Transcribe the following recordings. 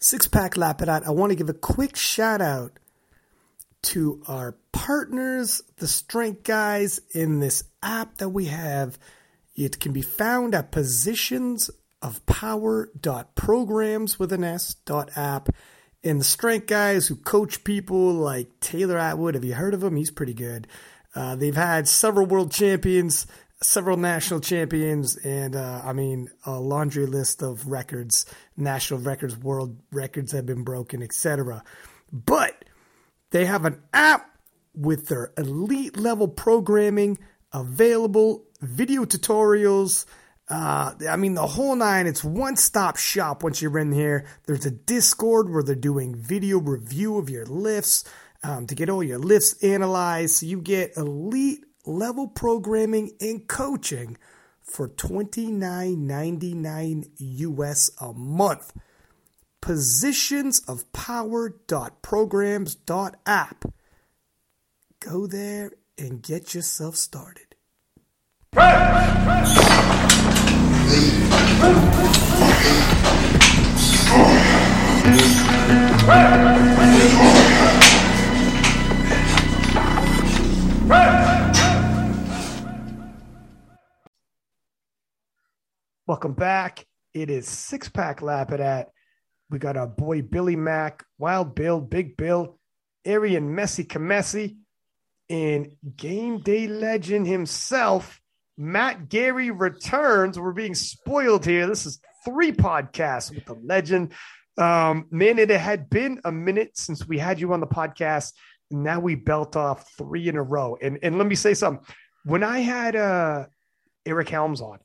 Six Pack Lapidat, I want to give a quick shout out to our partners, the Strength Guys, in this app that we have. It can be found at positions of power.programs with an S dot app. And the Strength Guys who coach people like Taylor Atwood, have you heard of him? He's pretty good. Uh, they've had several world champions several national champions, and uh, I mean a laundry list of records, national records, world records have been broken, etc. But they have an app with their elite level programming available, video tutorials. Uh, I mean, the whole nine. It's one stop shop once you're in here. There's a Discord where they're doing video review of your lifts um, to get all your lifts analyzed. So you get elite level programming and coaching for $29.99 US a month. Positions of power.programs.app. Go there and get yourself started. Welcome back. It is six pack Lapidat. We got our boy Billy Mack, Wild Bill, Big Bill, Arian Messi Kamesi, and game day legend himself, Matt Gary returns. We're being spoiled here. This is three podcasts with the legend. Um, man, it had been a minute since we had you on the podcast. Now we belt off three in a row. And and let me say something. When I had uh, Eric Helms on,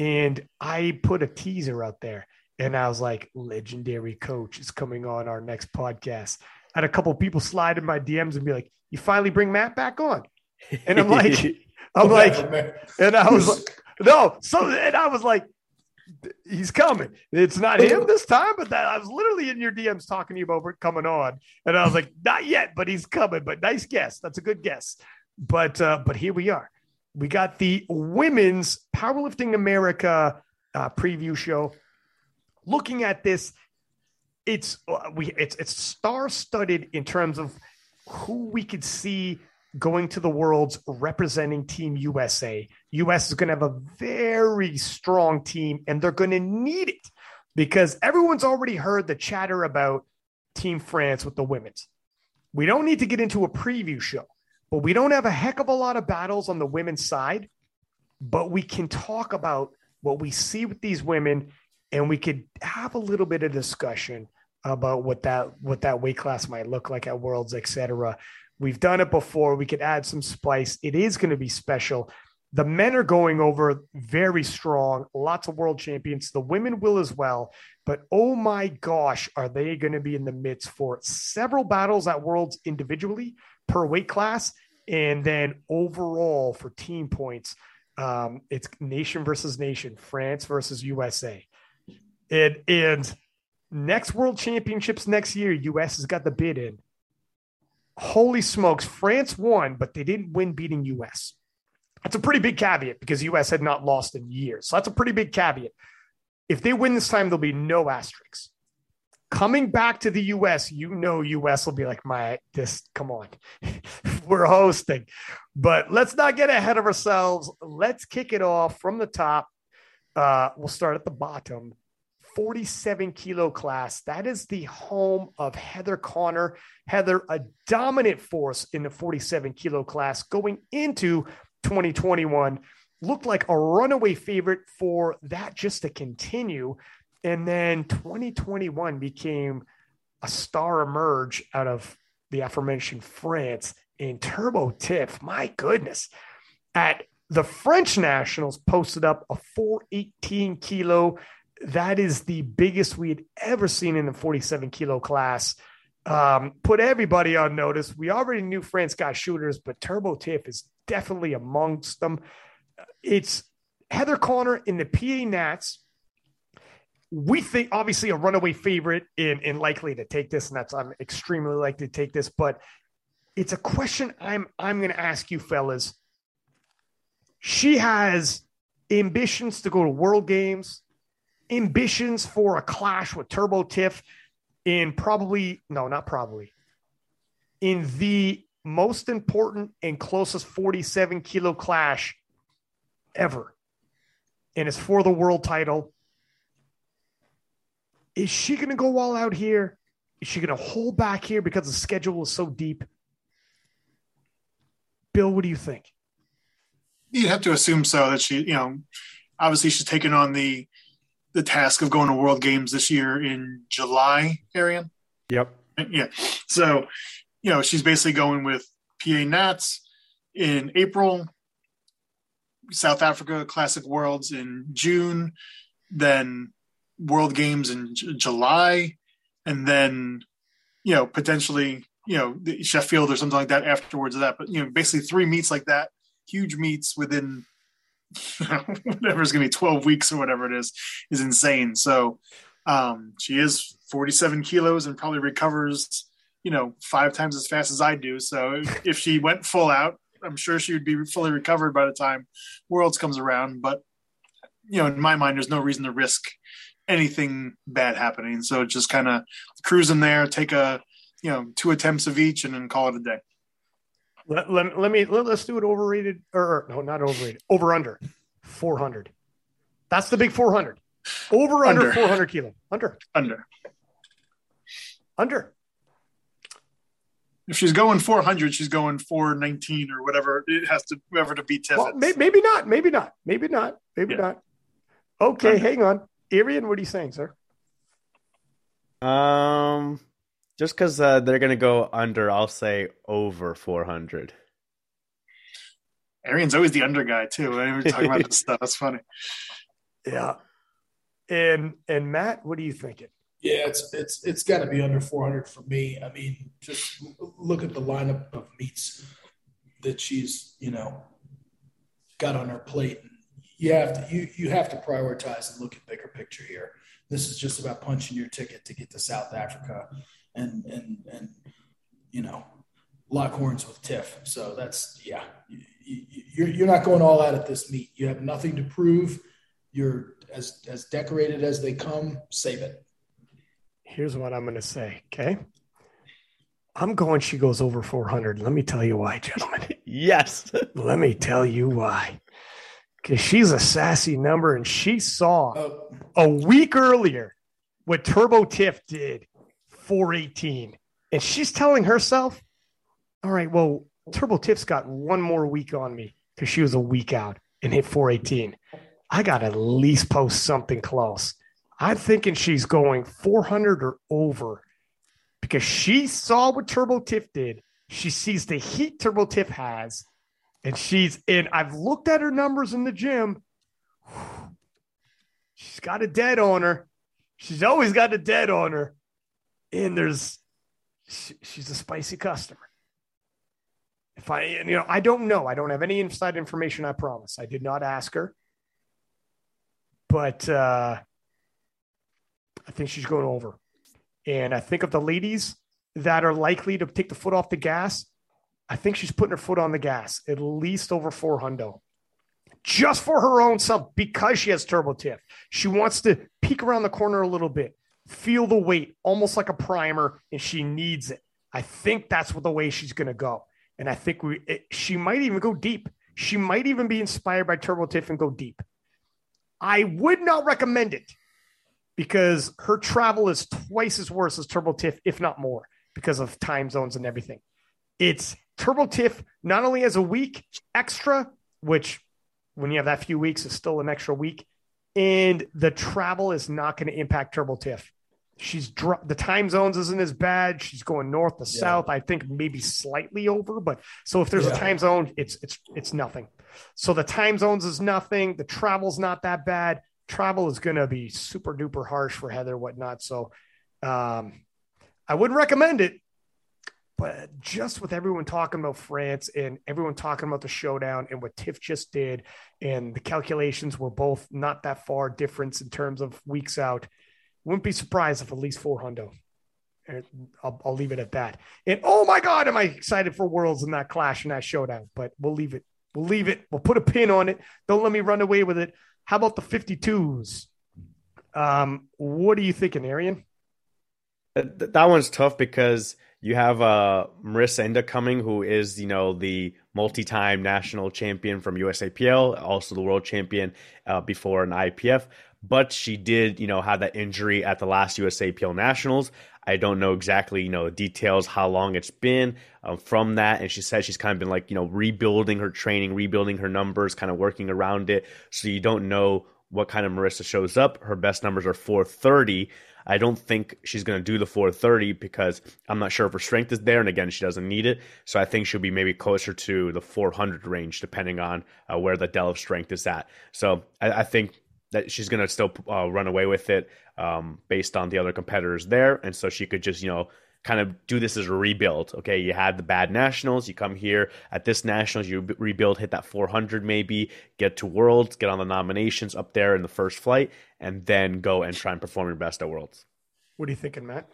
and I put a teaser out there and I was like, legendary coach is coming on our next podcast. I had a couple people slide in my DMs and be like, you finally bring Matt back on. And I'm like, I'm like, and I was like, no. So, and I was like, he's coming. It's not him this time, but that I was literally in your DMs talking to you about coming on. And I was like, not yet, but he's coming. But nice guess. That's a good guess. But, uh, but here we are we got the Women's Powerlifting America uh, preview show. Looking at this, it's uh, we it's it's star studded in terms of who we could see going to the worlds representing Team USA. US is going to have a very strong team, and they're going to need it because everyone's already heard the chatter about Team France with the women's. We don't need to get into a preview show but we don't have a heck of a lot of battles on the women's side. But we can talk about what we see with these women, and we could have a little bit of discussion about what that what that weight class might look like at Worlds, etc. We've done it before. We could add some spice. It is going to be special. The men are going over very strong, lots of world champions. The women will as well. But oh my gosh, are they going to be in the midst for several battles at Worlds individually, per weight class. And then overall for team points, um, it's nation versus nation, France versus USA. And, and next world championships next year, US has got the bid in. Holy smokes, France won, but they didn't win beating US. That's a pretty big caveat because US had not lost in years. So that's a pretty big caveat. If they win this time, there'll be no asterisks coming back to the US, you know, US will be like, my, this, come on, we're hosting. But let's not get ahead of ourselves. Let's kick it off from the top. Uh, we'll start at the bottom. 47 kilo class. That is the home of Heather Connor. Heather, a dominant force in the 47 kilo class going into 2021, looked like a runaway favorite for that just to continue. And then 2021 became a star emerge out of the aforementioned France in Turbo Tiff. My goodness. At the French Nationals posted up a 418 kilo. That is the biggest we had ever seen in the 47 kilo class. Um, put everybody on notice. We already knew France got shooters, but Turbo Tiff is definitely amongst them. It's Heather Connor in the PA Nats we think obviously a runaway favorite in in likely to take this, and that's I'm extremely likely to take this, but it's a question I'm I'm going to ask you, fellas. She has ambitions to go to World Games, ambitions for a clash with Turbo Tiff. in probably, no, not probably, in the most important and closest 47 kilo clash ever. And it's for the world title. Is she going to go all out here? Is she going to hold back here because the schedule is so deep? Bill, what do you think? You'd have to assume so that she, you know, obviously she's taken on the the task of going to World Games this year in July, Arian. Yep. Yeah. So, you know, she's basically going with PA Nats in April, South Africa Classic Worlds in June, then World Games in J- July, and then, you know, potentially, you know, Sheffield or something like that afterwards of that. But, you know, basically three meets like that, huge meets within whatever is going to be 12 weeks or whatever it is, is insane. So um, she is 47 kilos and probably recovers, you know, five times as fast as I do. So if she went full out, I'm sure she would be fully recovered by the time Worlds comes around. But, you know, in my mind, there's no reason to risk anything bad happening. So just kind of cruise in there, take a, you know, two attempts of each and then call it a day. Let, let, let me let, us do it overrated or, or no, not overrated. Over under 400. That's the big 400. Over under, under 400 kilo. Under. Under. Under. If she's going 400, she's going 419 or whatever it has to whoever to beat Tiffin. Well, may, maybe not. Maybe not. Maybe not. Maybe yeah. not. Okay, under. hang on. Arian, what are you saying, sir? Um, just because uh, they're gonna go under, I'll say over 400. Arian's always the under guy too. When we're talking about this stuff, that's funny. Yeah, and and Matt, what are you thinking? Yeah, it's it's it's got to be under 400 for me. I mean, just look at the lineup of meets that she's you know got on her plate. You have to you you have to prioritize and look at bigger picture here. This is just about punching your ticket to get to South Africa and and and you know lock horns with Tiff. So that's yeah, you, you're you're not going all out at this meet. You have nothing to prove. You're as as decorated as they come. Save it. Here's what I'm going to say. Okay. I'm going, she goes over 400. Let me tell you why, gentlemen. yes. Let me tell you why. Because she's a sassy number and she saw oh. a week earlier what Turbo Tiff did 418. And she's telling herself, all right, well, Turbo Tiff's got one more week on me because she was a week out and hit 418. I got to at least post something close. I'm thinking she's going 400 or over because she saw what Turbo Tiff did. She sees the heat Turbo Tiff has, and she's in. I've looked at her numbers in the gym. She's got a dead on her. She's always got a dead on her and there's she, she's a spicy customer. If I, you know, I don't know. I don't have any inside information. I promise. I did not ask her, but uh, I think she's going over. And I think of the ladies that are likely to take the foot off the gas. I think she's putting her foot on the gas at least over four hundo, just for her own self because she has turbo tiff. She wants to peek around the corner a little bit feel the weight almost like a primer, and she needs it. I think that's what the way she's going to go. And I think we it, she might even go deep. She might even be inspired by Turbo Tiff and go deep. I would not recommend it because her travel is twice as worse as Turbo Tiff, if not more, because of time zones and everything. It's Turbo Tiff not only has a week extra, which when you have that few weeks is still an extra week, and the travel is not going to impact Turbo Tiff. She's the time zones isn't as bad. She's going north to yeah. south. I think maybe slightly over, but so if there's yeah. a time zone, it's it's it's nothing. So the time zones is nothing. The travel's not that bad. Travel is going to be super duper harsh for Heather, whatnot. So um, I wouldn't recommend it. But just with everyone talking about France and everyone talking about the showdown and what Tiff just did, and the calculations were both not that far difference in terms of weeks out wouldn't be surprised if at least four hundo. I'll, I'll leave it at that. And oh my God, am I excited for Worlds in that clash and that showdown? But we'll leave it. We'll leave it. We'll put a pin on it. Don't let me run away with it. How about the 52s? Um, what are you thinking, Arian? That, that one's tough because you have uh, Marisa Inda coming, who is you know the multi-time national champion from USAPL, also the world champion uh, before an IPF. But she did, you know, have that injury at the last USAPL Nationals. I don't know exactly, you know, the details, how long it's been um, from that. And she said she's kind of been like, you know, rebuilding her training, rebuilding her numbers, kind of working around it. So you don't know what kind of Marisa shows up. Her best numbers are 430. I don't think she's going to do the 430 because I'm not sure if her strength is there. And again, she doesn't need it. So I think she'll be maybe closer to the 400 range, depending on uh, where the Dell of strength is at. So I, I think that she's going to still uh, run away with it um, based on the other competitors there. And so she could just, you know, kind of do this as a rebuild. Okay, you had the bad nationals, you come here at this nationals, you rebuild, hit that 400 maybe, get to worlds, get on the nominations up there in the first flight, and then go and try and perform your best at worlds. What are you thinking, Matt?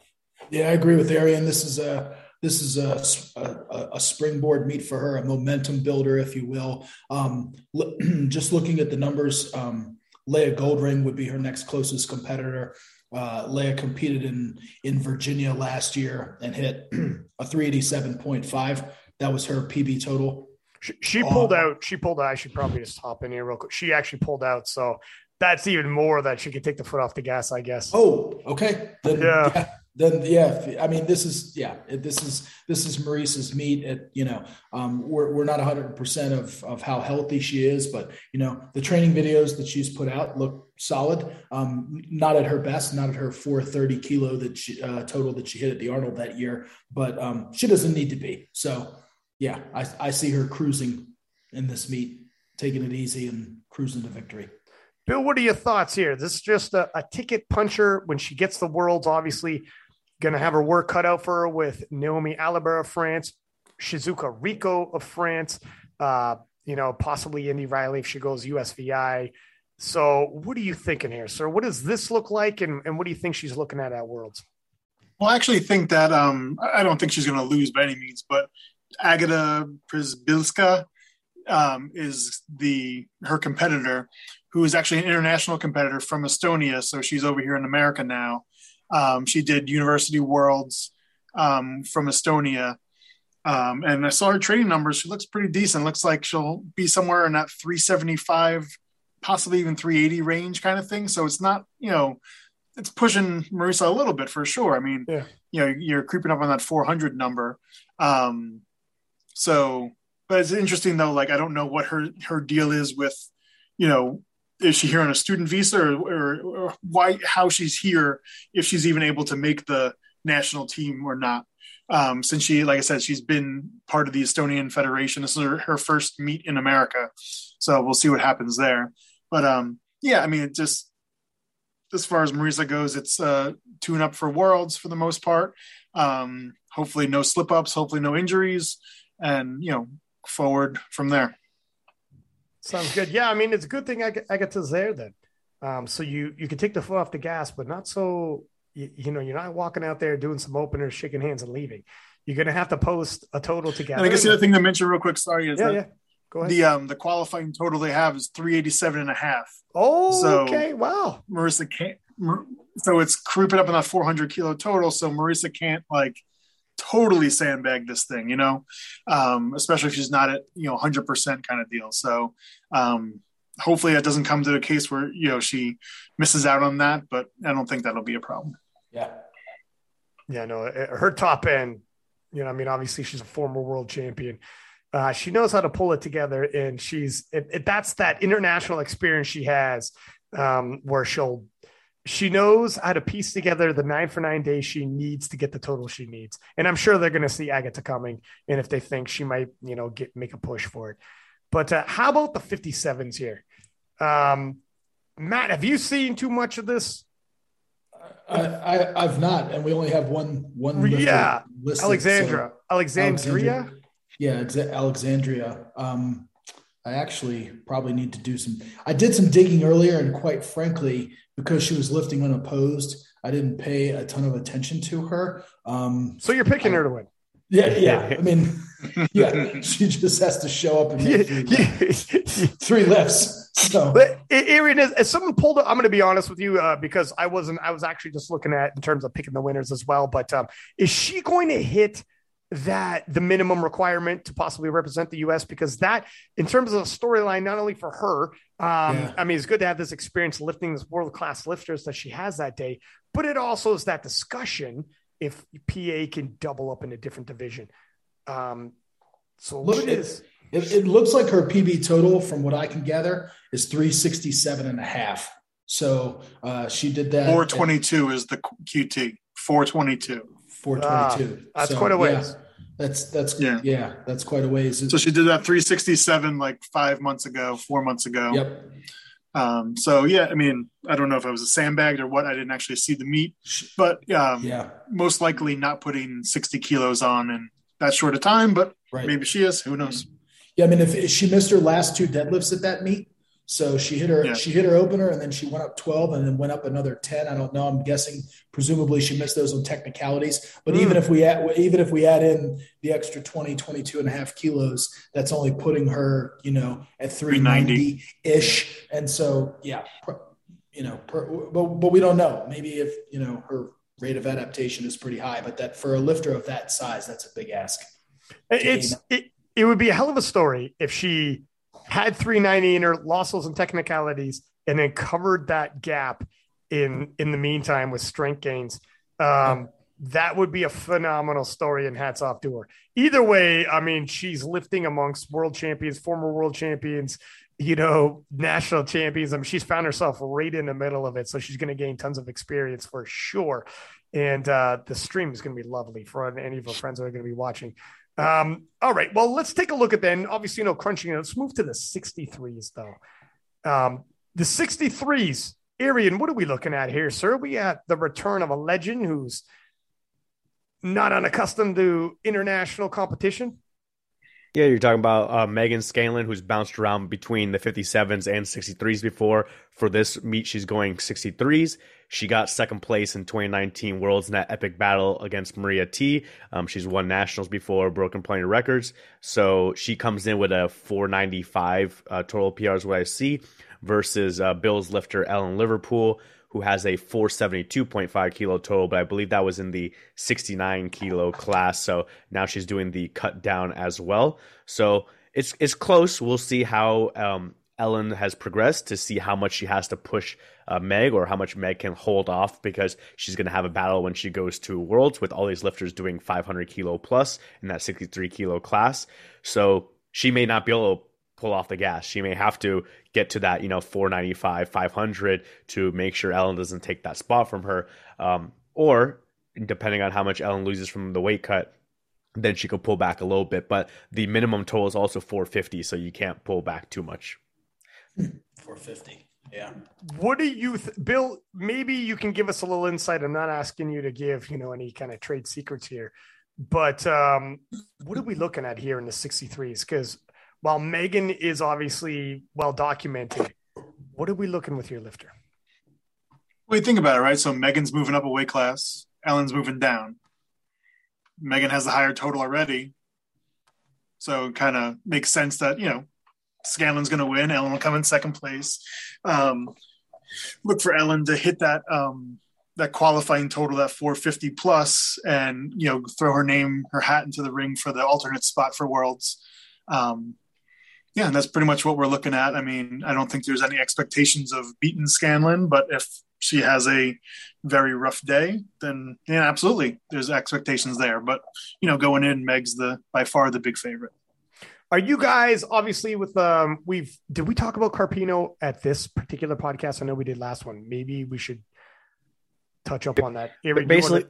Yeah, I agree with Arian. This is a this is a, a, a, springboard meet for her, a momentum builder, if you will. Um, just looking at the numbers, um, Leah Goldring would be her next closest competitor. Uh, Leah competed in in Virginia last year and hit a 387.5. That was her PB total. She, she pulled uh, out. She pulled out. I should probably just hop in here real quick. She actually pulled out. So that's even more that she could take the foot off the gas, I guess. Oh, okay. Then, yeah. yeah then yeah, I mean, this is yeah, this is this is Marisa's meet. At you know, um, we're we're not 100 percent of of how healthy she is, but you know, the training videos that she's put out look solid. Um, not at her best, not at her 430 kilo that she, uh, total that she hit at the Arnold that year, but um, she doesn't need to be. So yeah, I I see her cruising in this meet, taking it easy and cruising to victory. Bill, what are your thoughts here? This is just a, a ticket puncher when she gets the worlds, obviously Going to have her work cut out for her with Naomi Alibert of France, Shizuka Rico of France, uh, you know, possibly Indy Riley if she goes USVI. So, what are you thinking here, sir? What does this look like, and, and what do you think she's looking at at Worlds? Well, I actually think that um, I don't think she's going to lose by any means, but Agata Przybylska um, is the her competitor, who is actually an international competitor from Estonia. So she's over here in America now. Um, she did University Worlds um, from Estonia. Um, and I saw her training numbers. She looks pretty decent. Looks like she'll be somewhere in that 375, possibly even 380 range kind of thing. So it's not, you know, it's pushing Marisa a little bit for sure. I mean, yeah. you know, you're creeping up on that 400 number. Um, so, but it's interesting though. Like, I don't know what her her deal is with, you know, is she here on a student visa or, or, or, why how she's here if she's even able to make the national team or not um, since she like i said she's been part of the estonian federation. This is her, her first meet in america. So we'll see what happens there. But um, yeah i mean it just as far as marisa goes it's uh, tune up for worlds for the most part. Um, hopefully no slip ups hopefully no injuries and you know forward from there. Sounds good. Yeah, I mean, it's a good thing I to there then. Um, so you you can take the foot off the gas, but not so you, you, know you're not walking out there doing some openers, shaking hands, and leaving. You're gonna have to post a total together. And I guess the other thing to mention real quick, sorry, is yeah, that yeah. Go ahead. the um the qualifying total they have is 387 and a half. Oh, so okay, wow. Marisa can't. So it's creeping up on that 400 kilo total. So Marisa can't like totally sandbag this thing, you know, um, especially if she's not at, you know, 100% kind of deal. So um, hopefully that doesn't come to a case where, you know, she misses out on that, but I don't think that'll be a problem. Yeah. Yeah, no, her top end, you know, I mean, obviously she's a former world champion. Uh, she knows how to pull it together, and she's it, it, that's that international experience she has, um, where she'll she knows how to piece together the nine for nine days she needs to get the total she needs. And I'm sure they're going to see Agatha coming. And if they think she might, you know, get make a push for it. But uh, how about the 57s here? Um, Matt, have you seen too much of this? I, I have not, and we only have one one. Yeah, listed, Alexandra, so Alexandria. Alexandria. Yeah, it's Alexandria. Um, I actually probably need to do some. I did some digging earlier, and quite frankly, because she was lifting unopposed, I didn't pay a ton of attention to her. Um, so you're picking I, her to win. Yeah, yeah. I mean, yeah, she just has to show up and make three, three lifts. So, but Arian, as, someone pulled, up, I'm going to be honest with you uh, because I wasn't. I was actually just looking at in terms of picking the winners as well. But um, is she going to hit? that the minimum requirement to possibly represent the U.S. because that, in terms of a storyline, not only for her, um, yeah. I mean, it's good to have this experience lifting this world class lifters that she has that day, but it also is that discussion if PA can double up in a different division. Um, so Look, it is. It, it, looks like her PB total, from what I can gather, is 367 and a half. So uh, she did that. 422 at, is the QT. 422. 422. Ah, that's so, quite a ways. Yeah, that's that's yeah. yeah, that's quite a ways. So she did that 367 like five months ago, four months ago. Yep. Um, so yeah, I mean, I don't know if I was a sandbagged or what. I didn't actually see the meat, but um, yeah, most likely not putting 60 kilos on in that short of time. But right. maybe she is. Who knows? Yeah, I mean, if, if she missed her last two deadlifts at that meet, so she hit her yeah. she hit her opener and then she went up 12 and then went up another 10. I don't know. I'm guessing presumably she missed those on technicalities. But mm. even if we add even if we add in the extra 20, 22 and a half kilos, that's only putting her, you know, at 390 ish. And so yeah, you know, per, but but we don't know. Maybe if, you know, her rate of adaptation is pretty high, but that for a lifter of that size, that's a big ask. It's it, it would be a hell of a story if she had 390 in her losses and technicalities, and then covered that gap in in the meantime with strength gains. Um, that would be a phenomenal story, and hats off to her. Either way, I mean, she's lifting amongst world champions, former world champions, you know, national champions. I mean, she's found herself right in the middle of it, so she's going to gain tons of experience for sure. And uh, the stream is going to be lovely for any of our friends that are going to be watching. Um, all right. Well, let's take a look at then. Obviously, you know, crunching. Let's move to the 63s, though. Um, the 63s, Arian, what are we looking at here, sir? We at the return of a legend who's not unaccustomed to international competition. Yeah, you're talking about uh, Megan Scanlon, who's bounced around between the 57s and 63s before. For this meet, she's going 63s. She got second place in 2019 Worlds in that epic battle against Maria T. Um, she's won nationals before, broken plenty of records. So she comes in with a 495 uh, total PRs, what I see, versus uh, Bills lifter Ellen Liverpool, who has a 472.5 kilo total, but I believe that was in the 69 kilo class. So now she's doing the cut down as well. So it's it's close. We'll see how um, Ellen has progressed to see how much she has to push uh, Meg or how much Meg can hold off because she's going to have a battle when she goes to Worlds with all these lifters doing 500 kilo plus in that 63 kilo class. So she may not be able to pull off the gas. She may have to get to that, you know, 495, 500 to make sure Ellen doesn't take that spot from her. Um, or depending on how much Ellen loses from the weight cut, then she could pull back a little bit. But the minimum total is also 450, so you can't pull back too much. 450. Yeah. What do you, th- Bill? Maybe you can give us a little insight. I'm not asking you to give, you know, any kind of trade secrets here, but um, what are we looking at here in the 63s? Because while Megan is obviously well documented, what are we looking with your lifter? Well, you think about it, right? So Megan's moving up a weight class, Ellen's moving down. Megan has the higher total already. So it kind of makes sense that, you know, Scanlon's going to win. Ellen will come in second place. Um, look for Ellen to hit that um, that qualifying total, that 450 plus, and you know throw her name, her hat into the ring for the alternate spot for Worlds. Um, yeah, and that's pretty much what we're looking at. I mean, I don't think there's any expectations of beating Scanlon, but if she has a very rough day, then yeah, absolutely, there's expectations there. But you know, going in, Meg's the by far the big favorite. Are you guys obviously with um we've did we talk about Carpino at this particular podcast? I know we did last one. Maybe we should touch up on that. basically, to...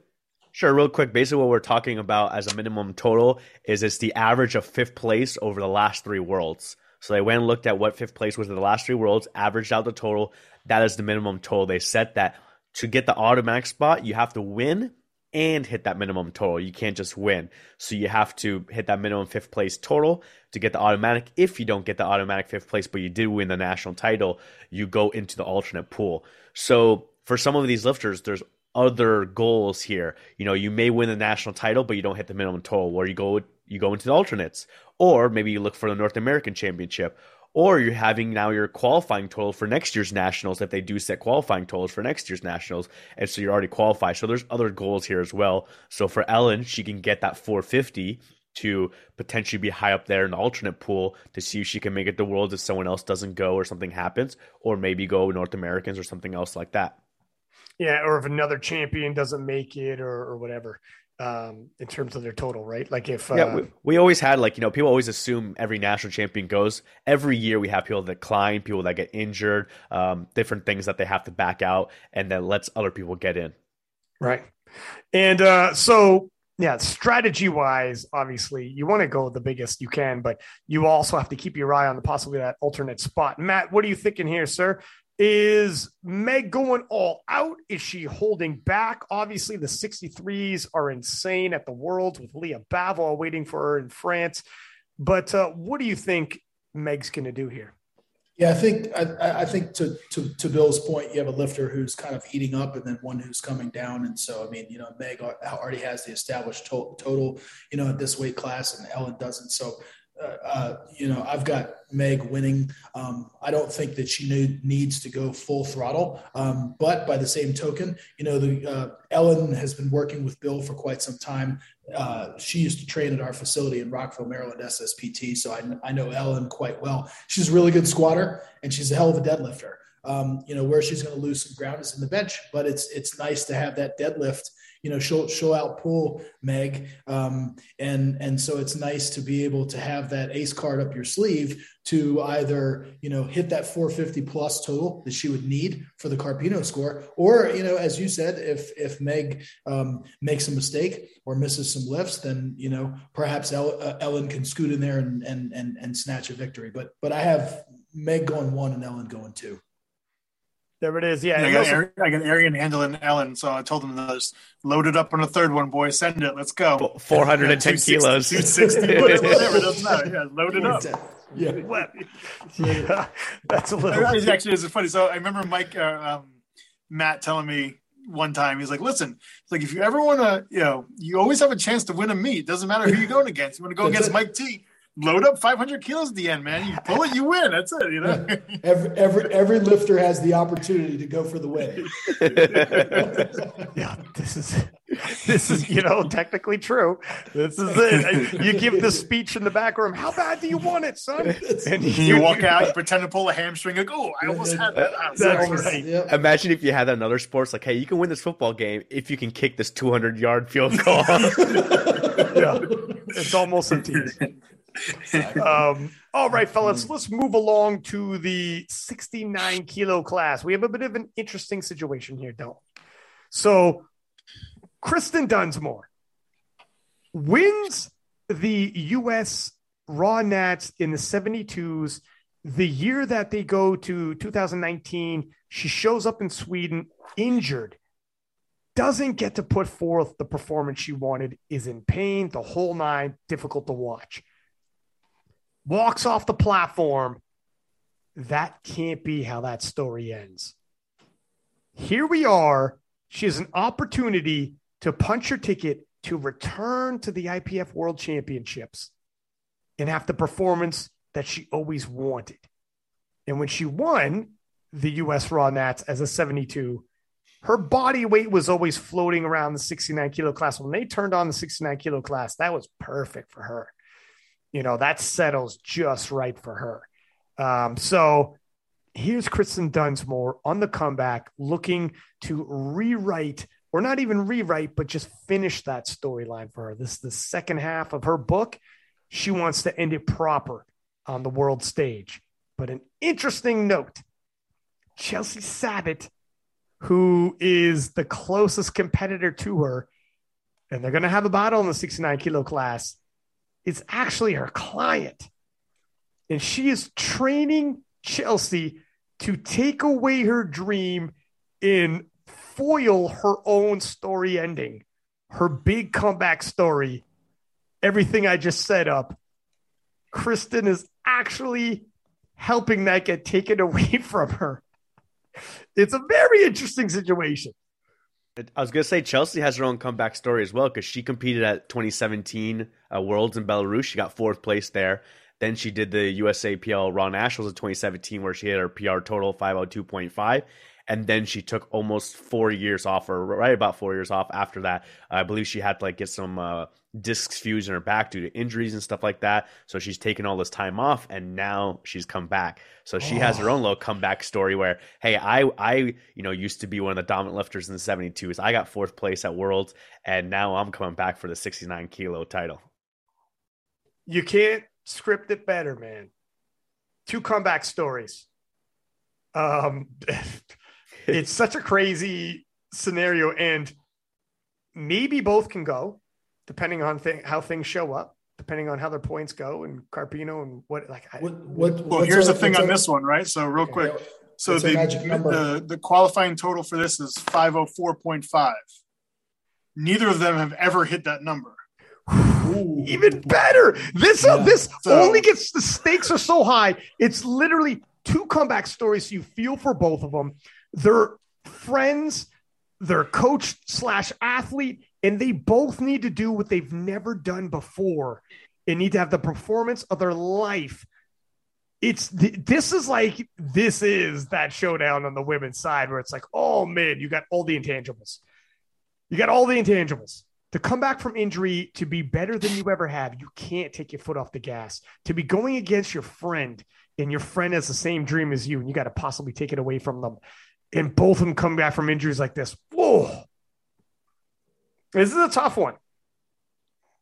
sure, real quick. Basically, what we're talking about as a minimum total is it's the average of fifth place over the last three worlds. So they went and looked at what fifth place was in the last three worlds, averaged out the total. That is the minimum total. They set that to get the automatic spot, you have to win and hit that minimum total. You can't just win. So you have to hit that minimum fifth place total to get the automatic. If you don't get the automatic fifth place, but you did win the national title, you go into the alternate pool. So for some of these lifters, there's other goals here. You know, you may win the national title, but you don't hit the minimum total, or you go you go into the alternates, or maybe you look for the North American Championship, or you're having now your qualifying total for next year's nationals if they do set qualifying totals for next year's nationals, and so you're already qualified. So there's other goals here as well. So for Ellen, she can get that 450 to potentially be high up there in the alternate pool to see if she can make it to Worlds if someone else doesn't go or something happens, or maybe go North Americans or something else like that. Yeah, or if another champion doesn't make it or, or whatever um, in terms of their total, right? Like if uh, yeah, we, we, always had like you know people always assume every national champion goes. Every year we have people that decline, people that get injured, um, different things that they have to back out, and then lets other people get in. Right, and uh, so yeah, strategy wise, obviously you want to go the biggest you can, but you also have to keep your eye on the possibility that alternate spot. Matt, what are you thinking here, sir? Is Meg going all out? Is she holding back? Obviously, the 63s are insane at the Worlds with Lya Bavoil waiting for her in France. But uh, what do you think Meg's going to do here? Yeah, I think I, I, think to, to to Bill's point, you have a lifter who's kind of heating up, and then one who's coming down. And so, I mean, you know, Meg already has the established total, you know, at this weight class, and Ellen doesn't. So uh, uh, you know, I've got Meg winning. Um, I don't think that she need, needs to go full throttle. Um, but by the same token, you know, the uh, Ellen has been working with Bill for quite some time. Uh, she used to train at our facility in Rockville, Maryland, SSPT. So I, I know Ellen quite well. She's a really good squatter and she's a hell of a deadlifter. Um, you know, where she's going to lose some ground is in the bench, but it's it's nice to have that deadlift you know she'll she'll outpull Meg, um, and and so it's nice to be able to have that ace card up your sleeve to either you know hit that 450 plus total that she would need for the Carpino score, or you know as you said, if if Meg um, makes a mistake or misses some lifts, then you know perhaps uh, Ellen can scoot in there and and and and snatch a victory. But but I have Meg going one and Ellen going two. There it is. Yeah. yeah I, got also- I got Arian handling Ellen, so I told him to just load it up on a third one, boy. Send it. Let's go. 410 yeah, kilos. 260, whatever. Doesn't matter. Yeah, load it up. Yeah. yeah. That's a little. Actually, it's funny. So I remember Mike, uh, um, Matt telling me one time, he's like, listen, it's like if you ever want to, you know, you always have a chance to win a meet. Doesn't matter who you're going against. You want to go against Mike T load up 500 kilos at the end, man. You pull it, you win. That's it. You know, every every every lifter has the opportunity to go for the win. yeah, this is this is you know technically true. This is it. You give the speech in the back room. How bad do you want it, son? And you, you walk out, you pretend to pull a hamstring. Like, oh, I almost had that. That's right. Yep. Imagine if you had that in other sports. Like, hey, you can win this football game if you can kick this 200 yard field goal. yeah, it's almost a tease um, all right, fellas, let's move along to the 69 kilo class. We have a bit of an interesting situation here, don't we? So, Kristen Dunsmore wins the U.S. Raw Nats in the 72s. The year that they go to 2019, she shows up in Sweden injured doesn't get to put forth the performance she wanted, is in pain, the whole nine, difficult to watch walks off the platform. That can't be how that story ends. Here we are. She has an opportunity to punch her ticket to return to the IPF World Championships and have the performance that she always wanted. And when she won the US Raw Nats as a 72, her body weight was always floating around the 69 kilo class. When they turned on the 69 kilo class, that was perfect for her you know, that settles just right for her. Um, so here's Kristen Dunsmore on the comeback, looking to rewrite, or not even rewrite, but just finish that storyline for her. This is the second half of her book. She wants to end it proper on the world stage. But an interesting note Chelsea Sabat, who is the closest competitor to her, and they're going to have a battle in the 69 kilo class is actually her client. And she is training Chelsea to take away her dream and foil her own story ending, her big comeback story. Everything I just set up. Kristen is actually helping that get taken away from her. It's a very interesting situation. I was gonna say Chelsea has her own comeback story as well because she competed at 2017 uh, Worlds in Belarus. She got fourth place there. Then she did the USAPL Raw Nationals in 2017 where she hit her PR total 502.5 and then she took almost four years off, or right about four years off after that. I believe she had to like get some uh, discs fused in her back due to injuries and stuff like that. So she's taken all this time off, and now she's come back. So she oh. has her own little comeback story where, hey, I I you know used to be one of the dominant lifters in the 72s. I got fourth place at Worlds, and now I'm coming back for the 69 kilo title. You can't script it better, man. Two comeback stories. Um, it's such a crazy scenario, and maybe both can go, depending on th- how things show up, depending on how their points go, and Carpino and what like. I, what, what, well, here's the thing on this one, right? So real quick, so the, the the qualifying total for this is five hundred four point five. Neither of them have ever hit that number. Ooh. Even better. This uh, yeah. uh, this so, only gets the stakes are so high. It's literally two comeback stories. So you feel for both of them they're friends, they're coach slash athlete, and they both need to do what they've never done before and need to have the performance of their life. It's this is like this is that showdown on the women's side where it's like, oh man, you got all the intangibles. You got all the intangibles. To come back from injury, to be better than you ever have, you can't take your foot off the gas. To be going against your friend, and your friend has the same dream as you, and you got to possibly take it away from them and both of them come back from injuries like this. Whoa. This is a tough one.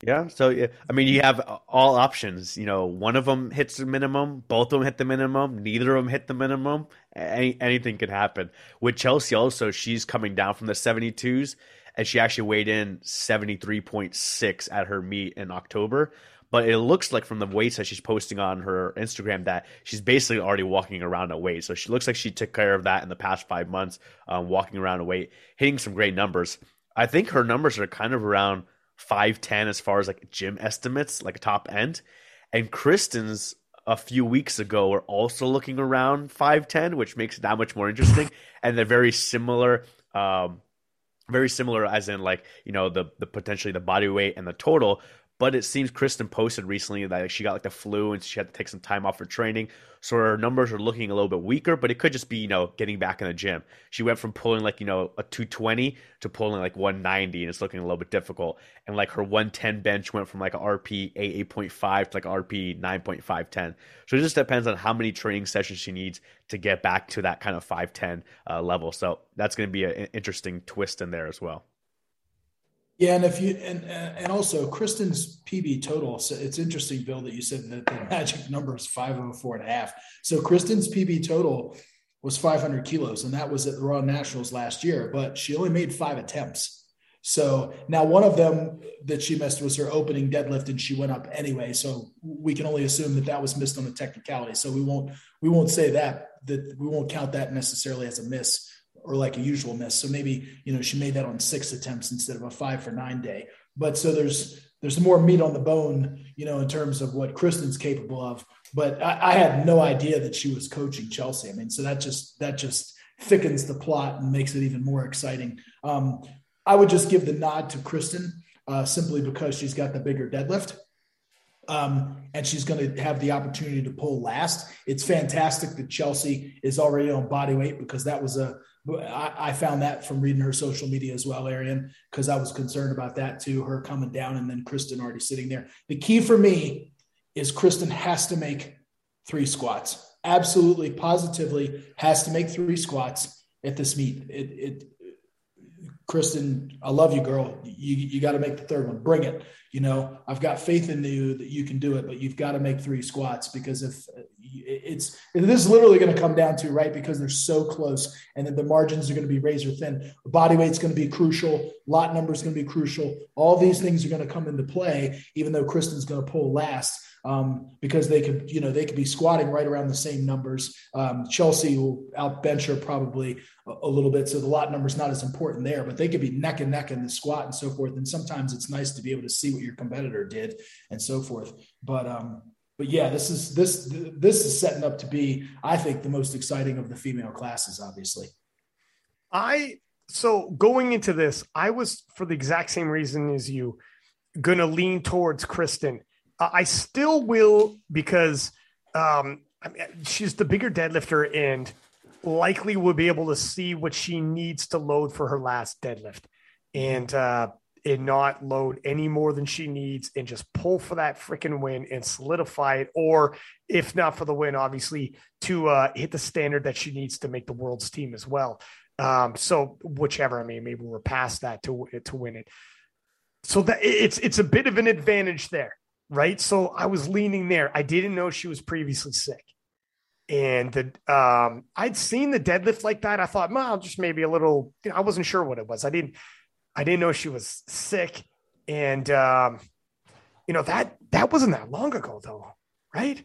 Yeah. So, I mean, you have all options. You know, one of them hits the minimum, both of them hit the minimum, neither of them hit the minimum. Any, anything could happen. With Chelsea, also, she's coming down from the 72s, and she actually weighed in 73.6 at her meet in October but it looks like from the weights that she's posting on her Instagram that she's basically already walking around a weight. So she looks like she took care of that in the past five months, um, walking around a weight, hitting some great numbers. I think her numbers are kind of around 5'10 as far as like gym estimates, like a top end. And Kristen's a few weeks ago were also looking around 5'10, which makes it that much more interesting. and they're very similar. Um, very similar as in like you know the the potentially the body weight and the total but it seems Kristen posted recently that she got like the flu and she had to take some time off for training. So her numbers are looking a little bit weaker, but it could just be, you know, getting back in the gym. She went from pulling like, you know, a 220 to pulling like 190 and it's looking a little bit difficult. And like her 110 bench went from like a RP 8.5 to like RP 9.510. So it just depends on how many training sessions she needs to get back to that kind of 510 uh, level. So that's going to be an interesting twist in there as well. Yeah, and if you and and also Kristen's PB total. So it's interesting, Bill, that you said that the magic number is 504 and a half. So Kristen's PB total was 500 kilos, and that was at the Raw Nationals last year, but she only made five attempts. So now one of them that she missed was her opening deadlift, and she went up anyway. So we can only assume that that was missed on a technicality. So we won't we won't say that that we won't count that necessarily as a miss or like a usual miss. So maybe, you know, she made that on six attempts instead of a five for nine day. But so there's there's more meat on the bone, you know, in terms of what Kristen's capable of. But I, I had no idea that she was coaching Chelsea. I mean, so that just that just thickens the plot and makes it even more exciting. Um, I would just give the nod to Kristen uh, simply because she's got the bigger deadlift. Um, and she's going to have the opportunity to pull last. It's fantastic that Chelsea is already on body weight because that was a I, found that from reading her social media as well, Arian, because I was concerned about that too, her coming down and then Kristen already sitting there. The key for me is Kristen has to make three squats. Absolutely, positively has to make three squats at this meet. It, it Kristen, I love you, girl. You you got to make the third one. Bring it. You know, I've got faith in you that you can do it, but you've got to make three squats because if it's this is literally going to come down to right because they're so close, and then the margins are going to be razor thin. Body weight's going to be crucial. Lot number is going to be crucial. All these things are going to come into play, even though Kristen's going to pull last um, because they could, you know, they could be squatting right around the same numbers. Um, Chelsea will outbench her probably a, a, little bit, so the lot number is not as important there. But they could be neck and neck in the squat and so forth. And sometimes it's nice to be able to see what your competitor did and so forth. But um, but yeah, this is this this is setting up to be, I think, the most exciting of the female classes. Obviously, I so going into this, I was for the exact same reason as you, gonna lean towards Kristen. I still will because um, I mean, she's the bigger deadlifter and likely will be able to see what she needs to load for her last deadlift, and uh, and not load any more than she needs and just pull for that freaking win and solidify it. Or if not for the win, obviously to uh, hit the standard that she needs to make the world's team as well. Um, so whichever, I mean, maybe we're past that to to win it. So that it's it's a bit of an advantage there, right? So I was leaning there. I didn't know she was previously sick, and the um, I'd seen the deadlift like that. I thought, well, just maybe a little. You know, I wasn't sure what it was. I didn't I didn't know she was sick, and um, you know that that wasn't that long ago though, right?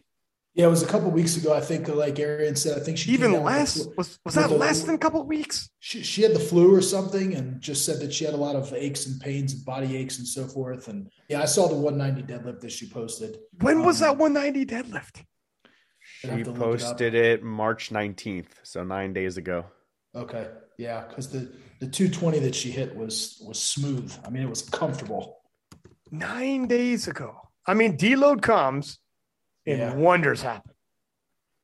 Yeah, it was a couple weeks ago. I think, like Arian said, I think she even less was was that less than a couple weeks? She she had the flu or something, and just said that she had a lot of aches and pains and body aches and so forth. And yeah, I saw the 190 deadlift that she posted. When was um, that 190 deadlift? She posted it, it March 19th, so nine days ago. Okay, yeah, because the the 220 that she hit was was smooth. I mean, it was comfortable. Nine days ago. I mean, deload comes and yeah. wonders happen.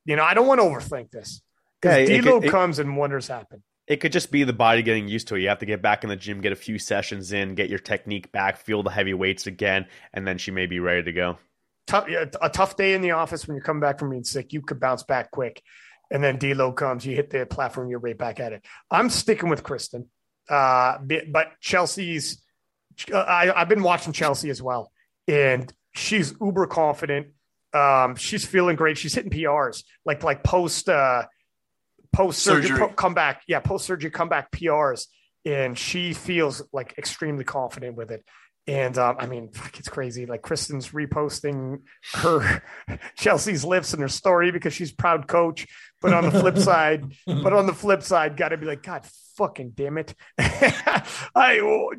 You know, I don't want to overthink this because yeah, could, comes and wonders happen. It could just be the body getting used to it. You have to get back in the gym, get a few sessions in, get your technique back, feel the heavy weights again, and then she may be ready to go. Tough, a tough day in the office when you come back from being sick, you could bounce back quick and then deload comes, you hit the platform, you're right back at it. I'm sticking with Kristen, uh, but Chelsea's. Uh, I, I've been watching Chelsea as well, and she's uber confident. Um, she's feeling great. She's hitting PRs like like post uh, post surgery po- comeback. Yeah, post surgery comeback PRs, and she feels like extremely confident with it. And um, I mean, fuck, it's crazy. Like Kristen's reposting her Chelsea's lifts in her story because she's proud coach. But on the flip side, but on the flip side, got to be like, God fucking damn it, I oh,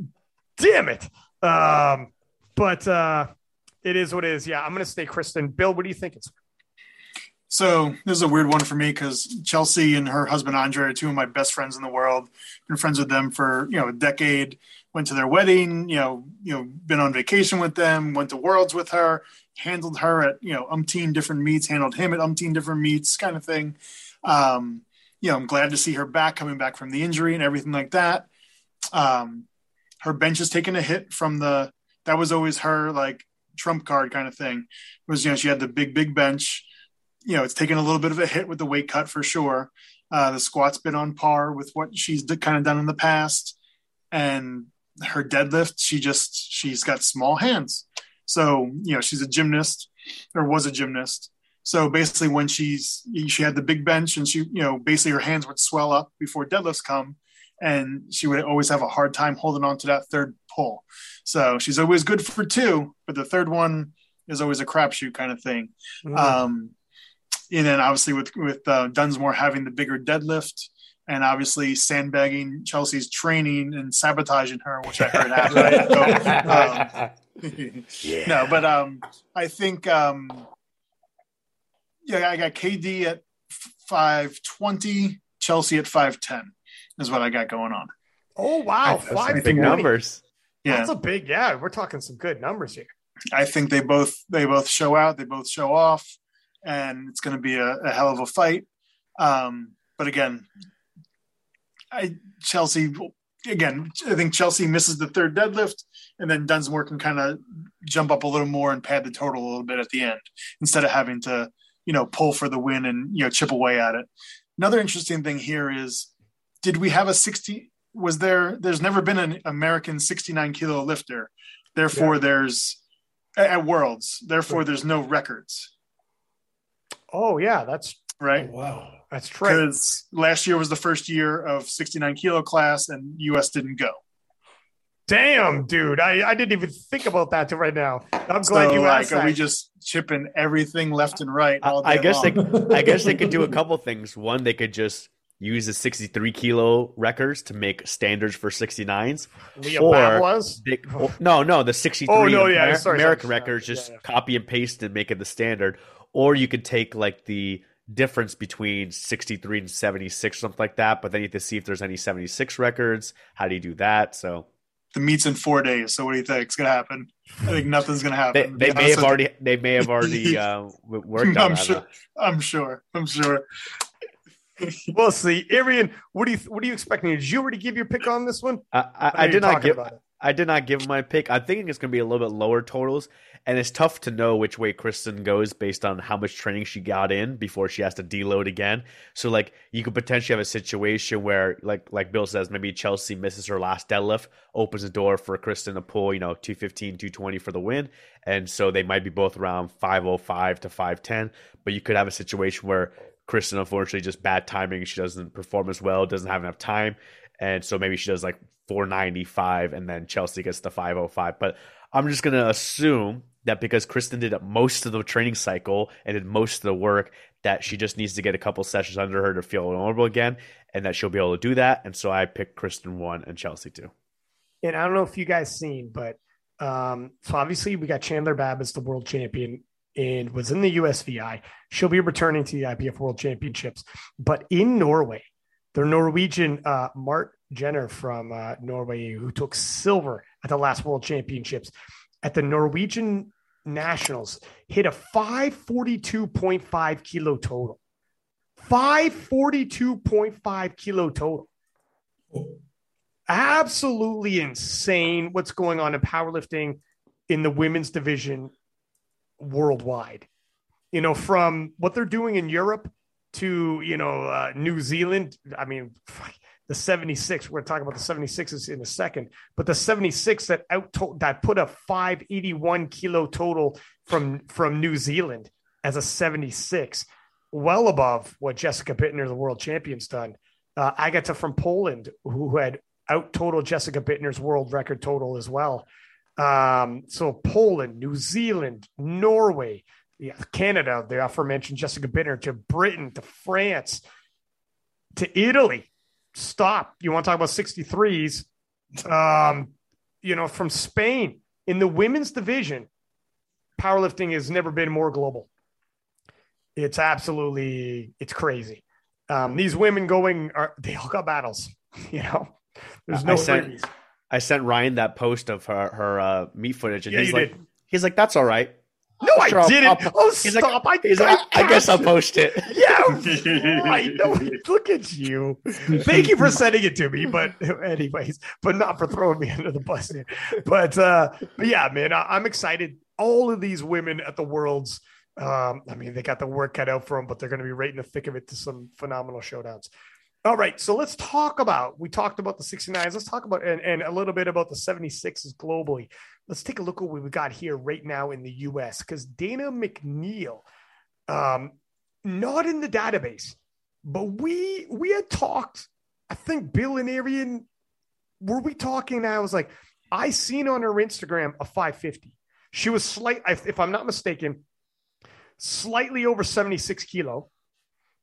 damn it. Um, but uh, it is what it is. Yeah, I'm gonna stay Kristen. Bill, what do you think? It's so this is a weird one for me because Chelsea and her husband Andre are two of my best friends in the world. Been friends with them for you know a decade went to their wedding, you know, you know, been on vacation with them, went to Worlds with her, handled her at you know umpteen different meets, handled him at umpteen different meets, kind of thing. Um, you know, I'm glad to see her back, coming back from the injury and everything like that. Um, her bench has taken a hit from the that was always her like trump card kind of thing. Was you know she had the big big bench. You know, it's taken a little bit of a hit with the weight cut for sure. Uh, the squat's been on par with what she's kind of done in the past, and her deadlift, she just she's got small hands. So, you know, she's a gymnast or was a gymnast. So basically when she's she had the big bench and she, you know, basically her hands would swell up before deadlifts come and she would always have a hard time holding on to that third pull. So she's always good for two, but the third one is always a crapshoot kind of thing. Mm-hmm. Um, and then obviously with with uh, Dunsmore having the bigger deadlift, and obviously sandbagging Chelsea's training and sabotaging her, which I heard happened. so, um, yeah. No, but um, I think um, yeah, I got KD at five twenty, Chelsea at five ten is what I got going on. Oh wow, five big numbers. Yeah, that's a big. Yeah, we're talking some good numbers here. I think they both they both show out, they both show off, and it's going to be a, a, hell of a fight. Um, but again, I Chelsea again. I think Chelsea misses the third deadlift, and then Dunsmore can kind of jump up a little more and pad the total a little bit at the end instead of having to you know pull for the win and you know chip away at it. Another interesting thing here is, did we have a sixty? Was there? There's never been an American 69 kilo lifter. Therefore, yeah. there's at Worlds. Therefore, there's no records. Oh yeah, that's right. Oh, wow. That's true. Because last year was the first year of 69 kilo class, and US didn't go. Damn, dude! I, I didn't even think about that right now. I'm so, glad you like, asked. Are we just chipping everything left and right? I guess long? they, I guess they could do a couple things. One, they could just use the 63 kilo records to make standards for 69s. Liam or was? They, no, no, the 63 oh, no, yeah, Amer- sorry, American sorry, records just yeah, yeah. copy and paste and make it the standard. Or you could take like the difference between 63 and 76, something like that. But then you have to see if there's any 76 records. How do you do that? So The meet's in four days. So what do you think is going to happen? I think nothing's going to happen. they Yeah, may have already they may have already uh, worked on. I'm it. Sure. know. I'm sure. I'm sure. We'll see. Arian, what do you what are you expecting? Did you already give your pick on this one? I, I, I did not give. I did not give my pick. I'm thinking it's going to be a little bit lower totals, and it's tough to know which way Kristen goes based on how much training she got in before she has to deload again. So, like, you could potentially have a situation where, like, like Bill says, maybe Chelsea misses her last deadlift, opens the door for Kristen to pull, you know, 215, 220 for the win, and so they might be both around 505 to 510. But you could have a situation where Kristen, unfortunately, just bad timing. She doesn't perform as well, doesn't have enough time. And so maybe she does like 495 and then Chelsea gets the 505. But I'm just going to assume that because Kristen did most of the training cycle and did most of the work, that she just needs to get a couple sessions under her to feel normal again and that she'll be able to do that. And so I picked Kristen one and Chelsea two. And I don't know if you guys seen, but um, so obviously we got Chandler Babb as the world champion and was in the USVI. She'll be returning to the IPF World Championships, but in Norway, the Norwegian uh, Mart Jenner from uh, Norway, who took silver at the last World Championships, at the Norwegian Nationals, hit a 542.5 kilo total. 542.5 kilo total. Absolutely insane what's going on in powerlifting in the women's division worldwide. You know, from what they're doing in Europe to, you know, uh, New Zealand. I mean, the 76, we're talking about the 76s in a second, but the 76 that out that put a 581 kilo total from from New Zealand as a 76, well above what Jessica Buettner, the world champion's done. Uh, Agata from Poland, who had out total Jessica Buettner's world record total as well. Um, so Poland, New Zealand, Norway, yeah, Canada, the aforementioned Jessica Buettner, to Britain, to France, to Italy. Stop. You want to talk about 63s? Um, you know, from Spain in the women's division, powerlifting has never been more global. It's absolutely it's crazy. Um, these women going are they all got battles, you know. There's no I sent-. I sent Ryan that post of her her uh, meat footage, and Yeah, he's like, did. he's like, that's all right. No, I Sure, I'll- didn't. I'll- oh, he's like- stop! I, He's like, I, I guess I'll post it. Yeah, right. No, look at you. Thank you for sending it to me. But anyways, but not for throwing me under the bus here. But uh, but yeah, man, I, I'm excited. All of these women at the worlds. Um, I mean, they got the work cut out for them, but they're going to be right in the thick of it to some phenomenal showdowns. All right, so let's talk about. We talked about the 69s. Let's talk about and, and a little bit about the 76s globally. Let's take a look at what we've got here right now in the U.S. because Dana McNeil, um, not in the database, but we we had talked. I think Bill and Arian were we talking? I was like, I seen on her Instagram a 550. She was slight, if if I'm not mistaken, slightly over 76 kilo.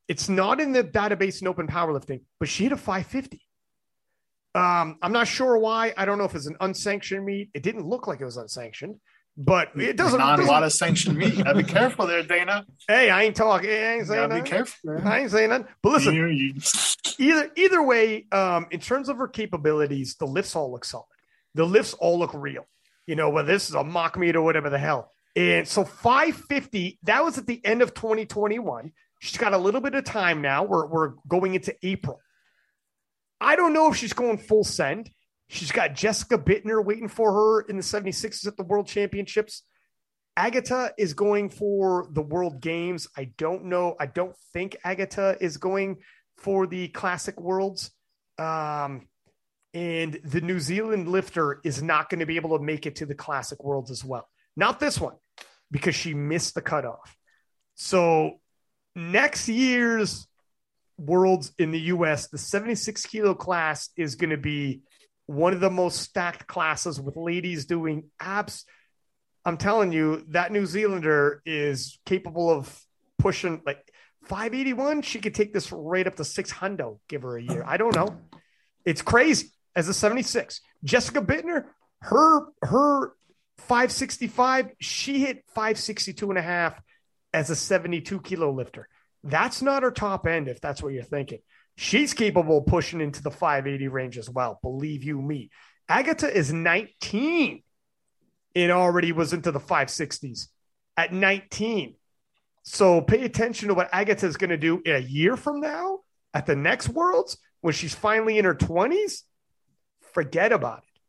It's not in the database in open powerlifting, but she hit a 550. Um, I'm not sure why. I don't know if it's an unsanctioned meet. It didn't look like it was unsanctioned, but it doesn't. Not a doesn't- lot of sanctioned. Gotta be careful there, Dana. hey, I ain't talking. I ain't saying Gotta be nothing. careful. man. I ain't saying nothing. But listen, you- either either way, um, in terms of her capabilities, the lifts all look solid. The lifts all look real. You know, whether this is a mock meet or whatever the hell. And so 550, that was at the end of 2021. She's got a little bit of time now. We're, we're going into April. I don't know if she's going full send. She's got Jessica Buettner waiting for her in the 76s at the World Championships. Agata is going for the World Games. I don't know. I don't think Agata is going for the Classic Worlds. Um, and the New Zealand lifter is not going to be able to make it to the Classic Worlds as well. Not this one, because she missed the cutoff. So next year's Worlds in the US, the 76 kilo class is going to be one of the most stacked classes with ladies doing abs. I'm telling you, that New Zealander is capable of pushing like 581. She could take this right up to 600, give her a year. I don't know. It's crazy as a 76. Jessica Buettner, her, her 565, she hit 562 and a half as a 72 kilo lifter. That's not her top end, if that's what you're thinking. She's capable of pushing into the 580 range as well. Believe you me. Agatha is 19 and already was into the 560s at 19. So pay attention to what Agatha is going to do in a year from now at the next Worlds when she's finally in her 20s. Forget about it.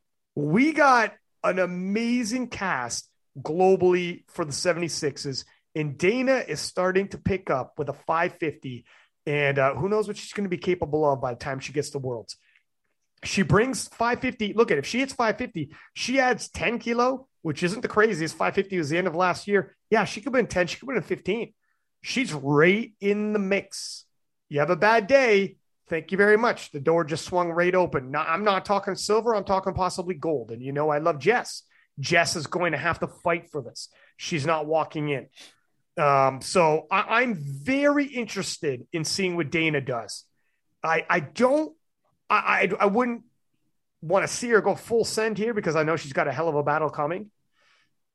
We got an amazing cast globally for the 76s, and Dana is starting to pick up with a 550. And uh, who knows what she's going to be capable of by the time she gets to Worlds. She brings 550. Look at it. If she hits 550, she adds 10 kilo, which isn't the craziest. 550 was the end of last year. Yeah, she could win 10. She could win 15. She's right in the mix. You have a bad day. Thank you very much. The door just swung right open. Now, I'm not talking silver. I'm talking possibly gold. And you know, I love Jess. Jess is going to have to fight for this. She's not walking in. Um, so I, I'm very interested in seeing what Dana does. I, I don't I, I, I wouldn't want to see her go full send here because I know she's got a hell of a battle coming.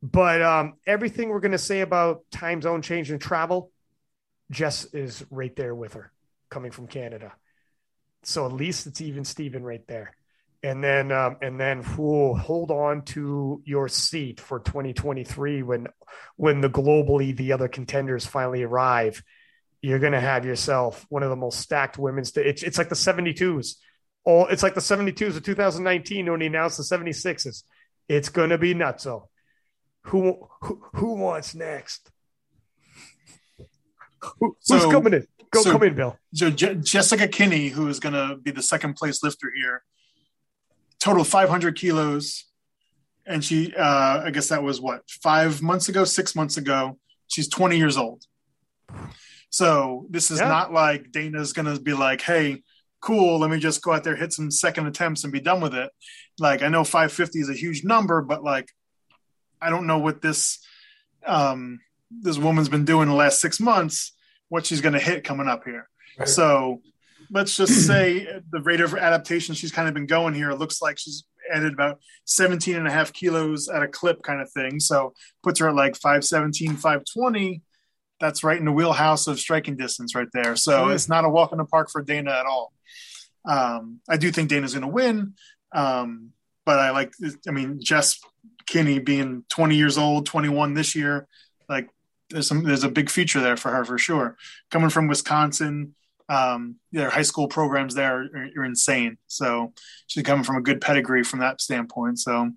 But um, everything we're going to say about time zone change and travel, Jess is right there with her coming from Canada. So at least it's even Steven right there. And then, um, and then whew, hold on to your seat for 2023 when, when the globally the other contenders finally arrive. You're going to have yourself one of the most stacked women's. It's, it's like the 72s all it's like the 72s of 2019 when he announced the 76s. It's gonna be nuts. So who who, who wants next? Who, who's so, coming in? Go so, come in, Bill. So Je- Jessica Kinney, who is going to be the second place lifter here, total 500 kilos, and she, uh, I guess that was what five months ago, six months ago. She's 20 years old. So this is yeah. not like Dana's going to be like, "Hey, cool, let me just go out there, hit some second attempts and be done with it. Like I know 550 is a huge number, but like I don't know what this um this woman's been doing the last six months, what she's gonna hit coming up here. Right. So let's just say the rate of adaptation she's kind of been going here It looks like she's added about 17 and a half kilos at a clip kind of thing. So puts her at like 517, 520. That's right in the wheelhouse of striking distance right there. So it's not a walk in the park for Dana at all. Um, I do think Dana's going to win, um, but I like. I mean, Jess Kinney being 20 years old, 21 this year, like there's some there's a big future there for her for sure. Coming from Wisconsin, um, their high school programs there are, are, insane. So she's coming from a good pedigree from that standpoint. So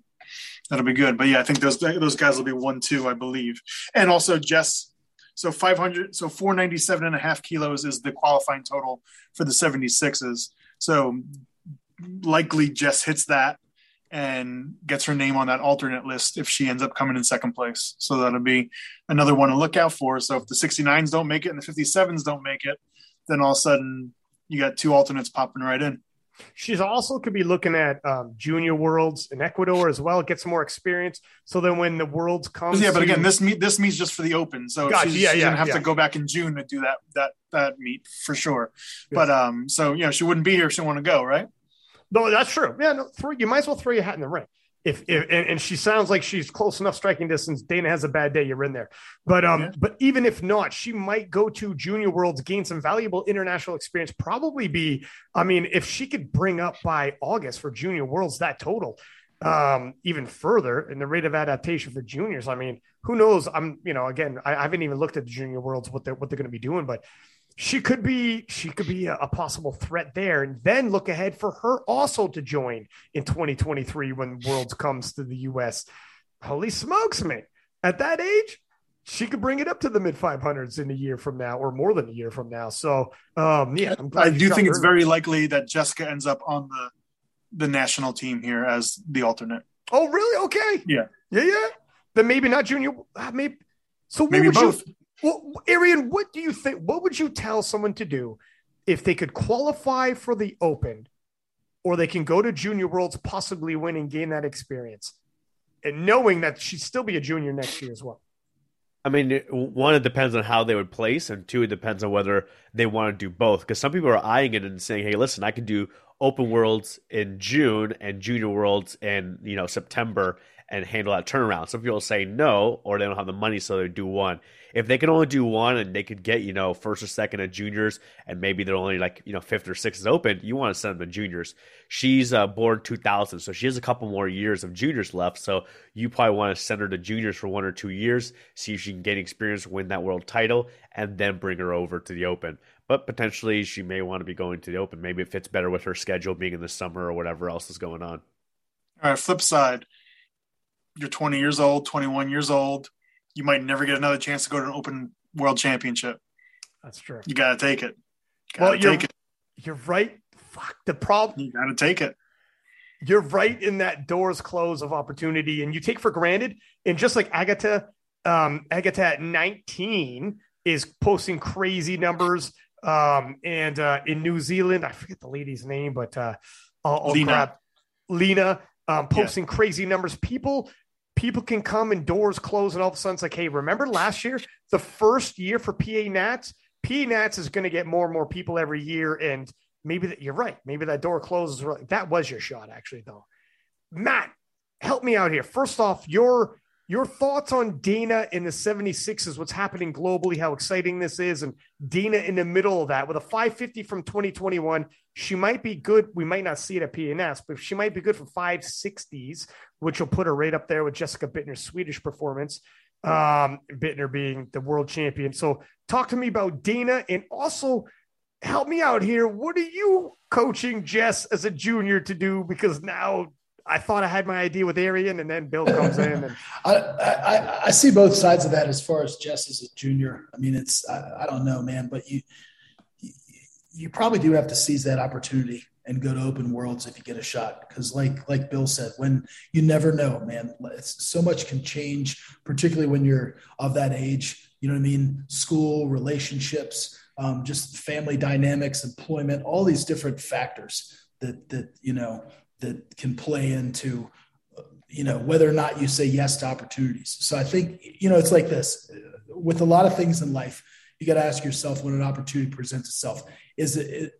that'll be good. But yeah, I think those those guys will be one two, I believe. And also Jess so 500, so 497 and a half kilos is the qualifying total for the 76s. So likely Jess hits that and gets her name on that alternate list if she ends up coming in second place. So that'll be another one to look out for. So if the 69s don't make it and the 57s don't make it, then all of a sudden you got two alternates popping right in. She's also could be looking at um, junior worlds in Ecuador as well, get some more experience. So then when the worlds come, yeah. But again, this meet this meets just for the open, so gotcha. she's, yeah, she's yeah, gonna have yeah. to go back in June to do that that that meet for sure. But um, so you know, she wouldn't be here if she want to go, right? No, that's true. Yeah, no, throw, you might as well throw your hat in the ring if, if and, and, she sounds like she's close enough striking distance. Dana has a bad day, you're in there. But um, yeah. but even if not, she might go to Junior Worlds, gain some valuable international experience. Probably be, I mean, if she could bring up by August for Junior Worlds that total, um, even further in the rate of adaptation for juniors. I mean, who knows? I'm, you know, again, I, I haven't even looked at the Junior Worlds what they're what they're going to be doing, but she could be she could be a, a, possible threat there and then look ahead for her also to join in 2023 when worlds comes to the us holy smokes man. At that age she could bring it up to the mid 500s in a year from now or more than a year from now. So um yeah i do think it's very likely that jessica ends up on the the national team here as the alternate. Oh really? Okay. Yeah. Yeah yeah. Then maybe not junior uh, maybe so maybe both you, well, Arian, what do you think? What would you tell someone to do if they could qualify for the Open, or they can go to Junior Worlds, possibly win and gain that experience, and knowing that she'd still be a junior next year as well? I mean, one, it depends on how they would place, and two, it depends on whether they want to do both. Because some people are eyeing it and saying, "Hey, listen, I can do Open Worlds in June and Junior Worlds in you know September and handle that turnaround. Some people say no, or they don't have the money, so they do one. If they can only do one and they could get, you know, first or second at juniors, and maybe they're only like, you know, fifth or sixth is open, you want to send them to juniors. She's uh, born 2000, so she has a couple more years of juniors left. So you probably want to send her to juniors for one or two years, see if she can gain experience, win that world title, and then bring her over to the open but potentially she may want to be going to the open. Maybe it fits better with her schedule being in the summer or whatever else is going on. All right, flip side, you're 20 years old, 21 years old. You might never get another chance to go to an open world championship. That's true. You got to take it. Gotta well, you're, take it. You're right. Fuck the problem. You got to take it. You're right in that doors close of opportunity, and you take for granted. And just like Agatha, um, Agatha at 19 is posting crazy numbers. Um, and uh, in New Zealand, I forget the lady's name, but uh, I'll, I'll Lena. grab Lena um, posting crazy numbers. People people can come and doors close, and all of a sudden it's like, hey, remember last year, the first year for PA Nats? PA Nats is going to get more and more people every year, and maybe that you're right. Maybe that door closes. That was your shot, actually, though. Matt, help me out here. First off, your your thoughts on Dana in the 76s, what's happening globally, how exciting this is, and Dana in the middle of that with a 550 from 2021. She might be good. We might not see it at PNS, but she might be good for 560s, which will put her right up there with Jessica Buettner's Swedish performance. Um, Buettner being the world champion. So, talk to me about Dana and also help me out here. What are you coaching Jess as a junior to do? Because now I thought I had my idea with Arian, and then Bill comes in. And I, I, I see both sides of that as far as Jess as a junior. I mean, it's I, I don't know, man, but you you probably do have to seize that opportunity and go to open worlds if you get a shot because like like bill said when you never know man so much can change particularly when you're of that age you know what i mean school relationships um, just family dynamics employment all these different factors that that you know that can play into you know whether or not you say yes to opportunities. So i think you know it's like this. With a lot of things in life you got to ask yourself when an opportunity presents itself. Is it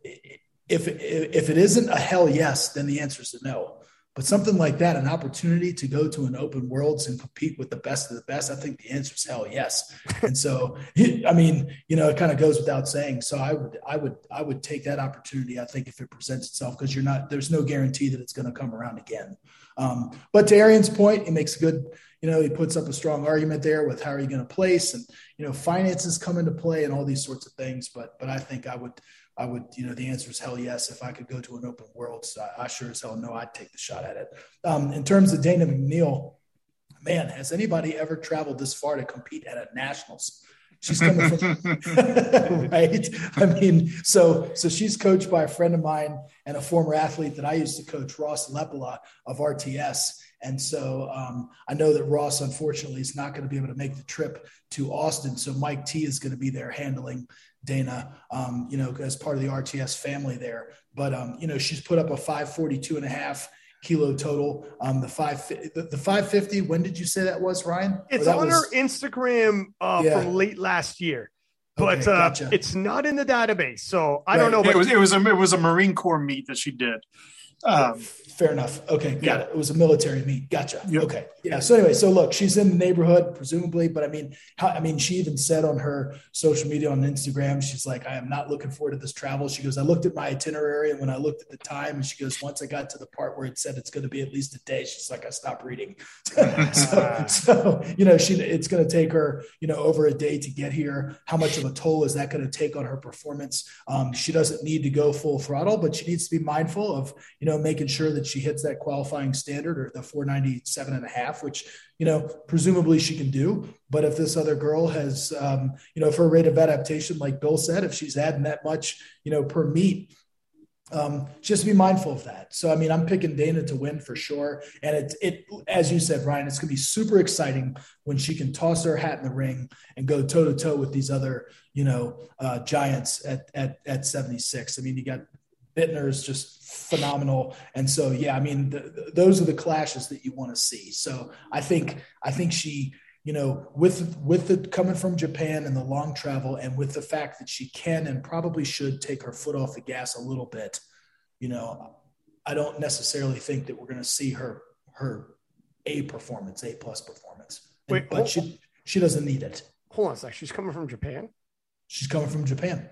if if it isn't a hell yes then the answer is a no but something like that an opportunity to go to an open worlds and compete with the best of the best i think the answer is hell yes. And so i mean you know it kind of goes without saying. So i would i would i would take that opportunity i think if it presents itself because you're not there's no guarantee that it's going to come around again. Um, but to arian's point he makes a good you know he puts up a strong argument there with how are you going to place and you know finances come into play and all these sorts of things. But but i think i would I would, you know, the answer is hell yes. If I could go to an open world, so I, I sure as hell know I'd take the shot at it. Um, in terms of Dana McNeil, man, has anybody ever traveled this far to compete at a nationals? She's coming from right. I mean, so so she's coached by a friend of mine and a former athlete that I used to coach, Ross Leppala of RTS. And so um, I know that Ross, unfortunately, is not going to be able to make the trip to Austin. So Mike T is going to be there handling Dana, um, you know, as part of the RTS family there. But, um, you know, she's put up a 542 and a half kilo total. Um, the five, the, the 550, when did you say that was, Ryan? It's on was... her Instagram uh, yeah. from late last year. But okay, gotcha. uh, it's not in the database, so I right. don't know. But it was it was a it was a Marine Corps meet that she did. Um, Fair enough. Okay, got yeah. it. It was a military meet. Gotcha. Yep. Okay, yeah. So anyway, so look, she's in the neighborhood, presumably, but I mean, how, I mean, she even said on her social media on Instagram, she's like, "I am not looking forward to this travel." She goes, "I looked at my itinerary, and when I looked at the time, and she goes, once I got to the part where it said it's going to be at least a day, she's like, I stopped reading." so, so, you know, she it's going to take her, you know, over a day to get here. How much of a toll is that going to take on her performance? Um, she doesn't need to go full throttle, but she needs to be mindful of, you know, making sure that she hits that qualifying standard or the 497 and a half, which, you know, presumably she can do. But if this other girl has, um, you know, if her rate of adaptation, like Bill said, if she's adding that much, you know, per meet, um, just be mindful of that. So, I mean, I'm picking Dana to win for sure. And it, it, as you said, Ryan, it's going to be super exciting when she can toss her hat in the ring and go toe to toe with these other, you know, uh, giants at, at, at 76. I mean, you got Buettner is just phenomenal. And so, yeah, I mean, the, the, those are the clashes that you want to see. So I think, I think she, you know, with, with the coming from Japan and the long travel and with the fact that she can and probably should take her foot off the gas a little bit, you know, I don't necessarily think that we're going to see her, her a performance, a plus performance. Wait, And- but hold- she she doesn't need it. Hold on a sec. She's coming from Japan. She's coming from Japan.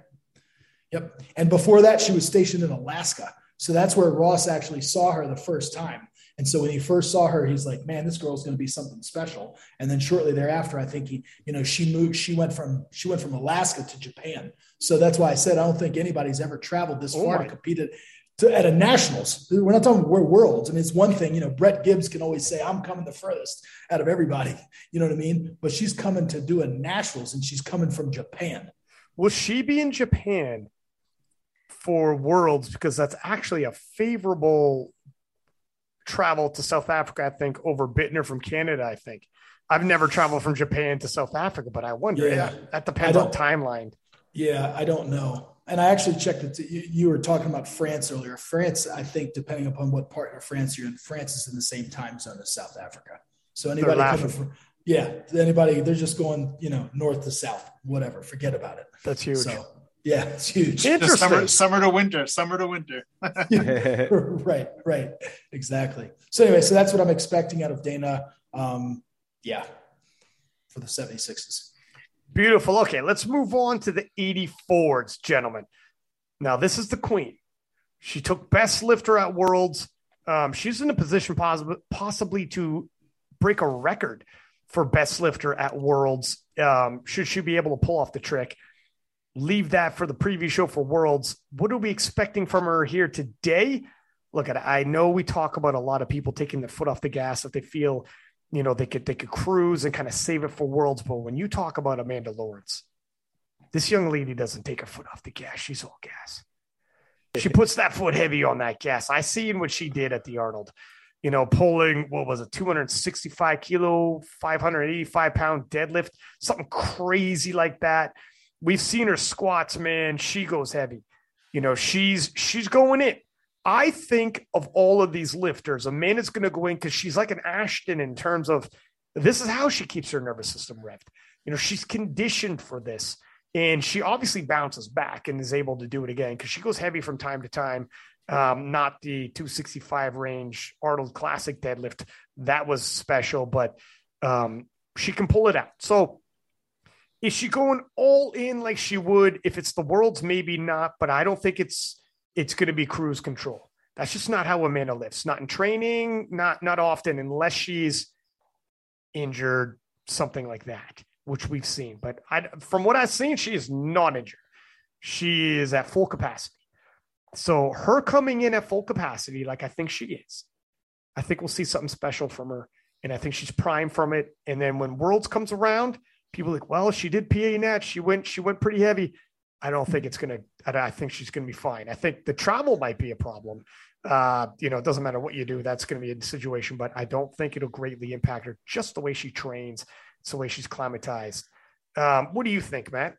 Yep. And before that, she was stationed in Alaska. So that's where Ross actually saw her the first time. And so when he first saw her, he's like, man, this girl's going to be something special. And then shortly thereafter, I think he, you know, she moved, she went from, she went from Alaska to Japan. So that's why I said, I don't think anybody's ever traveled this Oh far my- to compete at, to, at a nationals. We're not talking we're worlds. I mean, it's one thing, you know, Brett Gibbs can always say, I'm coming the furthest out of everybody. You know what I mean? But she's coming to do a nationals and she's coming from Japan. Will she be in Japan for Worlds? Because that's actually a favorable travel to South Africa, I think, over Buettner from Canada. I think I've never traveled from Japan to South Africa, but I wonder. Yeah. that, that depends on timeline. Yeah, I don't know. And I actually checked it. You, you were talking about France earlier. France, I think, depending upon what part of France you're in, France is in the same time zone as South Africa. So anybody coming from, yeah, anybody, they're just going, you know, north to south, whatever. Forget about it. That's huge. So yeah, it's huge. Interesting. Summer, summer to winter, summer to winter. right, right, exactly. So anyway, so that's what I'm expecting out of Dana. Um, yeah, for the 76s. Beautiful. Okay, let's move on to the 84s, gentlemen. Now, this is the queen. She took best lifter at Worlds. Um, she's in a position possibly, possibly to break a record for best lifter at Worlds. Um, should she be able to pull off the trick? Leave that for the preview show for Worlds. What are we expecting from her here today? Look at I know we talk about a lot of people taking their foot off the gas if they feel you know they could they could cruise and kind of save it for worlds. But when you talk about amanda lawrence this young lady doesn't take her foot off the gas. She's all gas. She puts that foot heavy on that gas. I seen what she did at the arnold you know pulling what was it 265 kilo 585 pound deadlift something crazy like that we've seen her squats man she goes heavy you know she's she's going in I think of all of these lifters, Amanda's going to go in because she's like an Ashton in terms of this is how she keeps her nervous system revved. You know, she's conditioned for this. And she obviously bounces back and is able to do it again because she goes heavy from time to time. Um, not the 265 range Arnold Classic deadlift. That was special, but um, she can pull it out. So is she going all in like she would if it's the world's? Maybe not, but I don't think it's it's going to be cruise control. That's just not how Amanda lifts. Not in training, not not often, unless she's injured, something like that, which we've seen. But I, from what I've seen, she is not injured. She is at full capacity. So her coming in at full capacity, like I think she is, I think we'll see something special from her, and I think she's primed from it. And then when Worlds comes around, people like, well, she did PA net. She went, she went pretty heavy. I don't think it's going to, I think she's going to be fine. I think the travel might be a problem. Uh, you know, it doesn't matter what you do, that's going to be a situation, but I don't think it'll greatly impact her just the way she trains. It's the way she's climatized. Um, what do you think, Matt?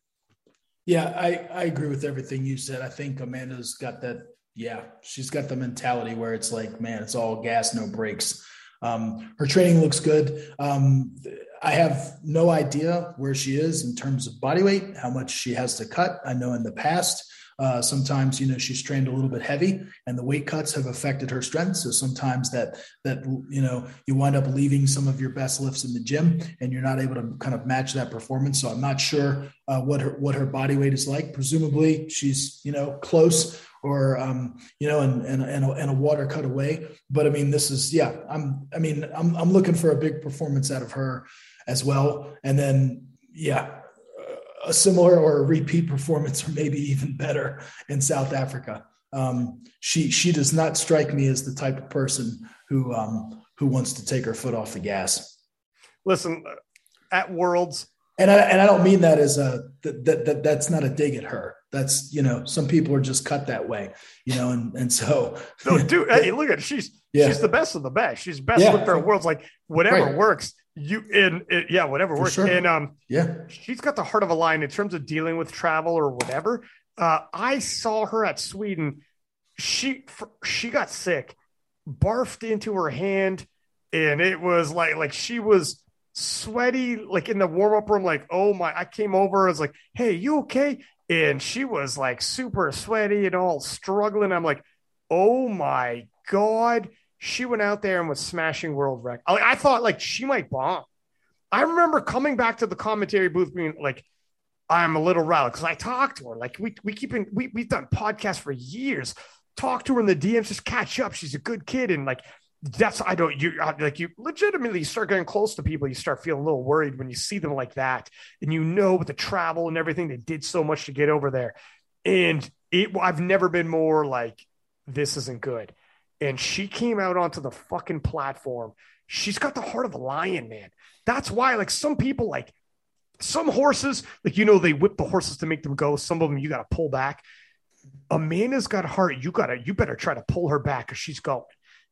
Yeah, I, I agree with everything you said. I think Amanda's got that. Yeah, she's got the mentality where it's like, man, it's all gas, no brakes. Um, her training looks good. Um, I have no idea where she is in terms of body weight, how much she has to cut. I know in the past, uh, sometimes you know she's trained a little bit heavy, and the weight cuts have affected her strength. So sometimes that that you know you wind up leaving some of your best lifts in the gym, and you're not able to kind of match that performance. So I'm not sure uh, what her what her body weight is like. Presumably she's you know close or um, you know, and and and a, and a water cut away. But I mean, this is yeah. I'm I mean, I'm I'm looking for a big performance out of her as well, and then yeah, a similar or a repeat performance, or maybe even better in South Africa. Um, she she does not strike me as the type of person who um, who wants to take her foot off the gas. Listen, at Worlds, and I and I don't mean that as a that, that, that that's not a dig at her. That's you know some people are just cut that way, you know, and and so no, dude, hey, look at her. she's Yeah. she's the best of the best. She's best Yeah. lifter at Worlds. Like whatever Right. works, you in it, yeah, whatever For works. sure. And um, yeah, she's got the heart of a lion in terms of dealing with travel or whatever. Uh, I saw her at Sweden. She she got sick, barfed into her hand, and it was like like she was sweaty, like in the warm up room. Like oh my! I came over. I was like, hey, you okay? And she was like super sweaty and all struggling. I'm like, oh my god. she went out there and was smashing world record. I, I thought like she might bomb. I remember coming back to the commentary booth being like, I'm a little riled because I talked to her. Like we we keep in, we we've done podcasts for years. Talk to her in the DMs, just catch up. She's a good kid, and like that's I don't you like you legitimately start getting close to people. You start feeling a little worried when you see them like that, and you know with the travel and everything they did so much to get over there. And it, I've never been more like this isn't good. And she came out onto the fucking platform. She's got the heart of a lion, man. That's why, like some people, like some horses, like you know, they whip the horses to make them go. Some of them you got to pull back. Amanda's got heart. You gotta, you better try to pull her back because she's going.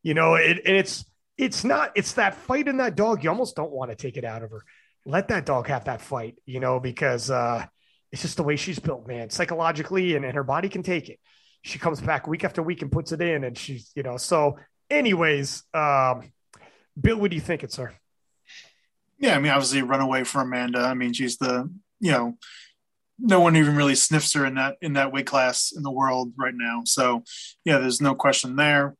You know, it, and it's it's not it's that fight in that dog. You almost don't want to take it out of her. Let that dog have that fight, you know, because uh it's just the way she's built, man, psychologically, and, and her body can take it. She comes back week after week and puts it in, and she's, you know, so anyways, um, Bill, what do you think it's her? Yeah, I mean, obviously, run away for Amanda. I mean, she's the, you know, no one even really sniffs her in that in that weight class in the world right now. So, yeah, there's no question there.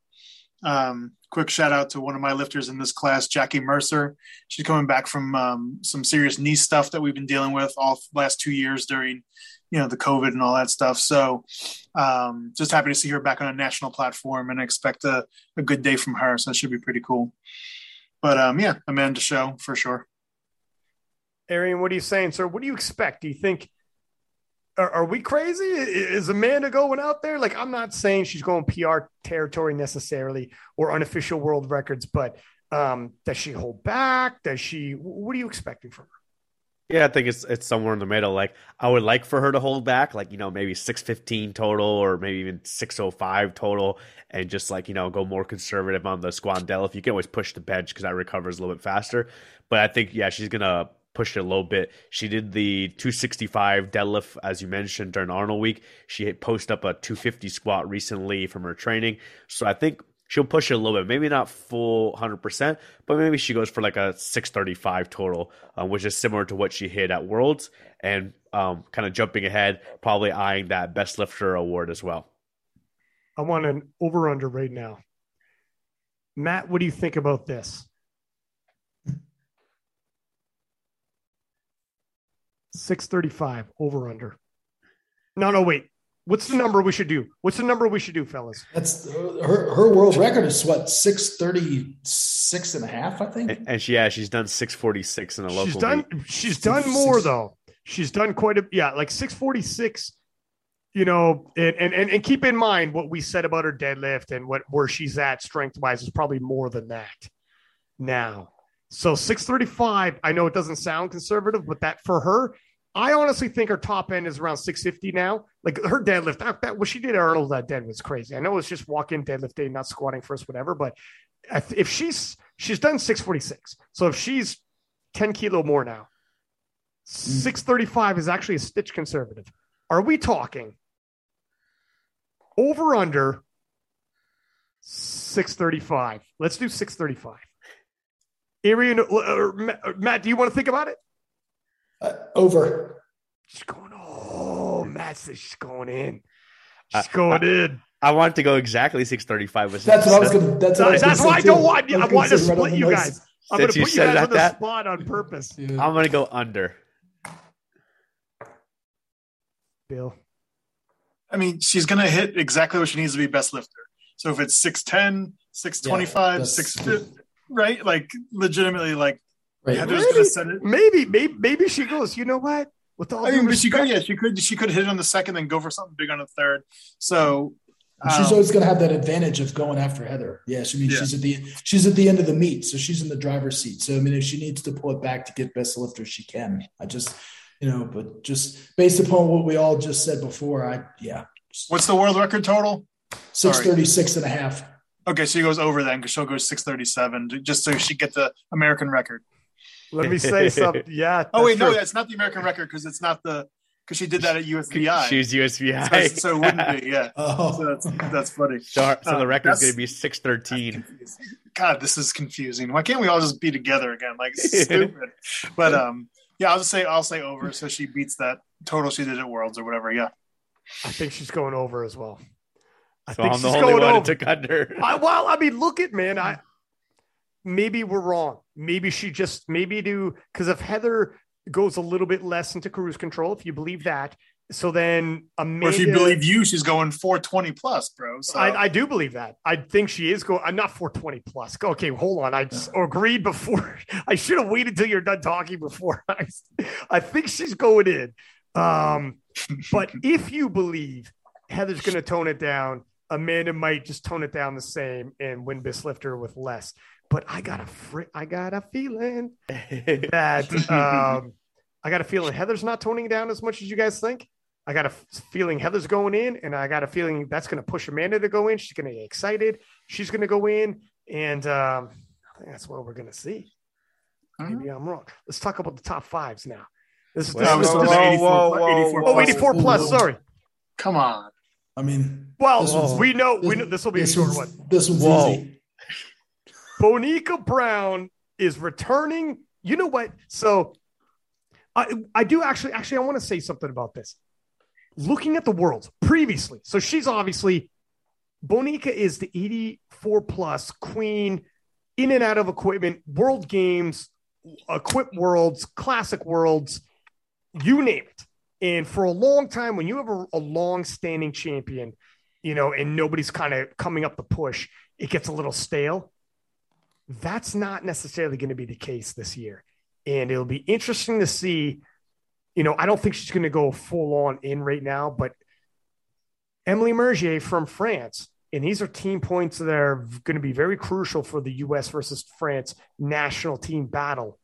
Um, quick shout out to one of my lifters in this class, Jackie Mercer. She's coming back from um, some serious knee stuff that we've been dealing with all last two years during, you know, the COVID and all that stuff. So, um, just happy to see her back on a national platform and expect a, a good day from her. So that should be pretty cool. But um, yeah, Amanda show for sure. Arian, what are you saying, sir? What do you expect? Do you think are, are, we crazy? Is Amanda going out there? Like, I'm not saying she's going PR territory necessarily or unofficial world records, but um, does she hold back? Does she? What are you expecting from her? Yeah, I think it's it's somewhere in the middle. Like I would like for her to hold back, like you know maybe six fifteen total or maybe even six oh five total, and just like you know go more conservative on the squat If. You can always push the bench because that recovers a little bit faster. But I think yeah, she's gonna pushed it a little bit. She did the 265 deadlift, as you mentioned, during Arnold week. She posted up a 250 squat recently from her training. So I think she'll push it a little bit. Maybe not full 100%, but maybe she goes for like a 635 total, uh, which is similar to what she hit at Worlds. And um, kind of jumping ahead, probably eyeing that best lifter award as well. I want an over under right now. Matt, what do you think about this? 635 over under. No, no, wait. What's the number we should do? What's the number we should do, fellas? That's her her world record is what 636 and a half, I think. And, and she yeah, she's done 646 in a local. She's done meet. she's done more though. She's done quite a yeah, like 646 you know, and, and and and keep in mind what we said about her deadlift and what where she's at strength wise is probably more than that now. So 635, I know it doesn't sound conservative, but that for her, I honestly think her top end is around 650 now. Like her deadlift, that, that what she did at Arnold that dead was crazy. I know it's just walk in deadlift day, not squatting first, whatever. But if she's she's done 646, so if she's 10 kilo more now, mm. 635 is actually a stitch conservative. Are we talking over under 635? Let's do 635. Arian, uh, uh, Matt, do you want to think about it? Uh, over. She's going. Oh, Matt says she's going in. She's going in. I want to go exactly six thirty five. That's what I was going. That's, what that's, that's why I don't want. I, I want to split right you guys. I'm going to put you guys on the that, spot on purpose. Yeah. I'm going to go under. Bill. I mean, she's going to hit exactly what she needs to be best lifter. So if it's 6'10, 625, yeah, 650, right? Like legitimately, like right. Heather's maybe, gonna set it. Maybe, maybe, maybe she goes. You know what? With all I mean, she could, yeah, she could, she could hit on the second, then go for something big on the third. So um, she's always going to have that advantage of going after Heather. Yeah, she, I mean, yeah. she's at the she's at the end of the meet, so she's in the driver's seat. So I mean, if she needs to pull it back to get best lifter, she can. I just, you know, but just based upon what we all just said before, I yeah. What's the world record total? 636 and a half. Okay, so she goes over then because she'll go 637 just so she get the American record. Let me say something. Yeah. Oh wait, true. no, that's not the American record because it's not the because she did that at USVI. She's USVI, so, so, it wouldn't be. Yeah. Oh. So that's that's funny. So, so the uh, record's going to be 613. God, this is confusing. Why can't we all just be together again? Like stupid. but um, yeah, I'll just say I'll say over. So she beats that total she did at Worlds or whatever. Yeah. I think she's going over as well. I so think I'm the only one over. took under. I, well, I mean, look at man. I maybe we're wrong. Maybe she just maybe do because if Heather goes a little bit less into cruise control, if you believe that, so then Amanda, or if you believe you, she's going 420 plus, bro. So. I, I, do believe that. I think she is going. I'm not 420 plus. Okay, hold on. I yeah. agreed before. I should have waited until you're done talking before. I, I think she's going in. Um, but if you believe Heather's going to tone it down, Amanda might just tone it down the same and win Bisslifter with less. But I got a fr- I got a feeling that um, I got a feeling Heather's not toning down as much as you guys think. I got a feeling Heather's going in, and I got a feeling that's going to push Amanda to go in. She's going to get excited. She's going to go in, and um, I think that's what we're going to see. Mm-hmm. Maybe I'm wrong. Let's talk about the top fives now. This is whoa, whoa, whoa, 84, oh, 84 plus. Sorry. Come on. I mean, well, we know we know this will be a short one. This one's whoa. easy. Bonica Brown is returning. You know what? So I I do actually actually I want to say something about this looking at the worlds previously, so she's obviously Bonica is the 84 plus queen in and out of equipment, world games, equip worlds, classic worlds, you name it. And for a long time, when you have a, a long standing champion, you know, and nobody's kind of coming up the push, it gets a little stale. That's not necessarily going to be the case this year. And it'll be interesting to see you know, I don't think she's going to go full on in right now, but Emily Mergier from France, and these are team points that are going to be very crucial for the U.S. versus France national team battle.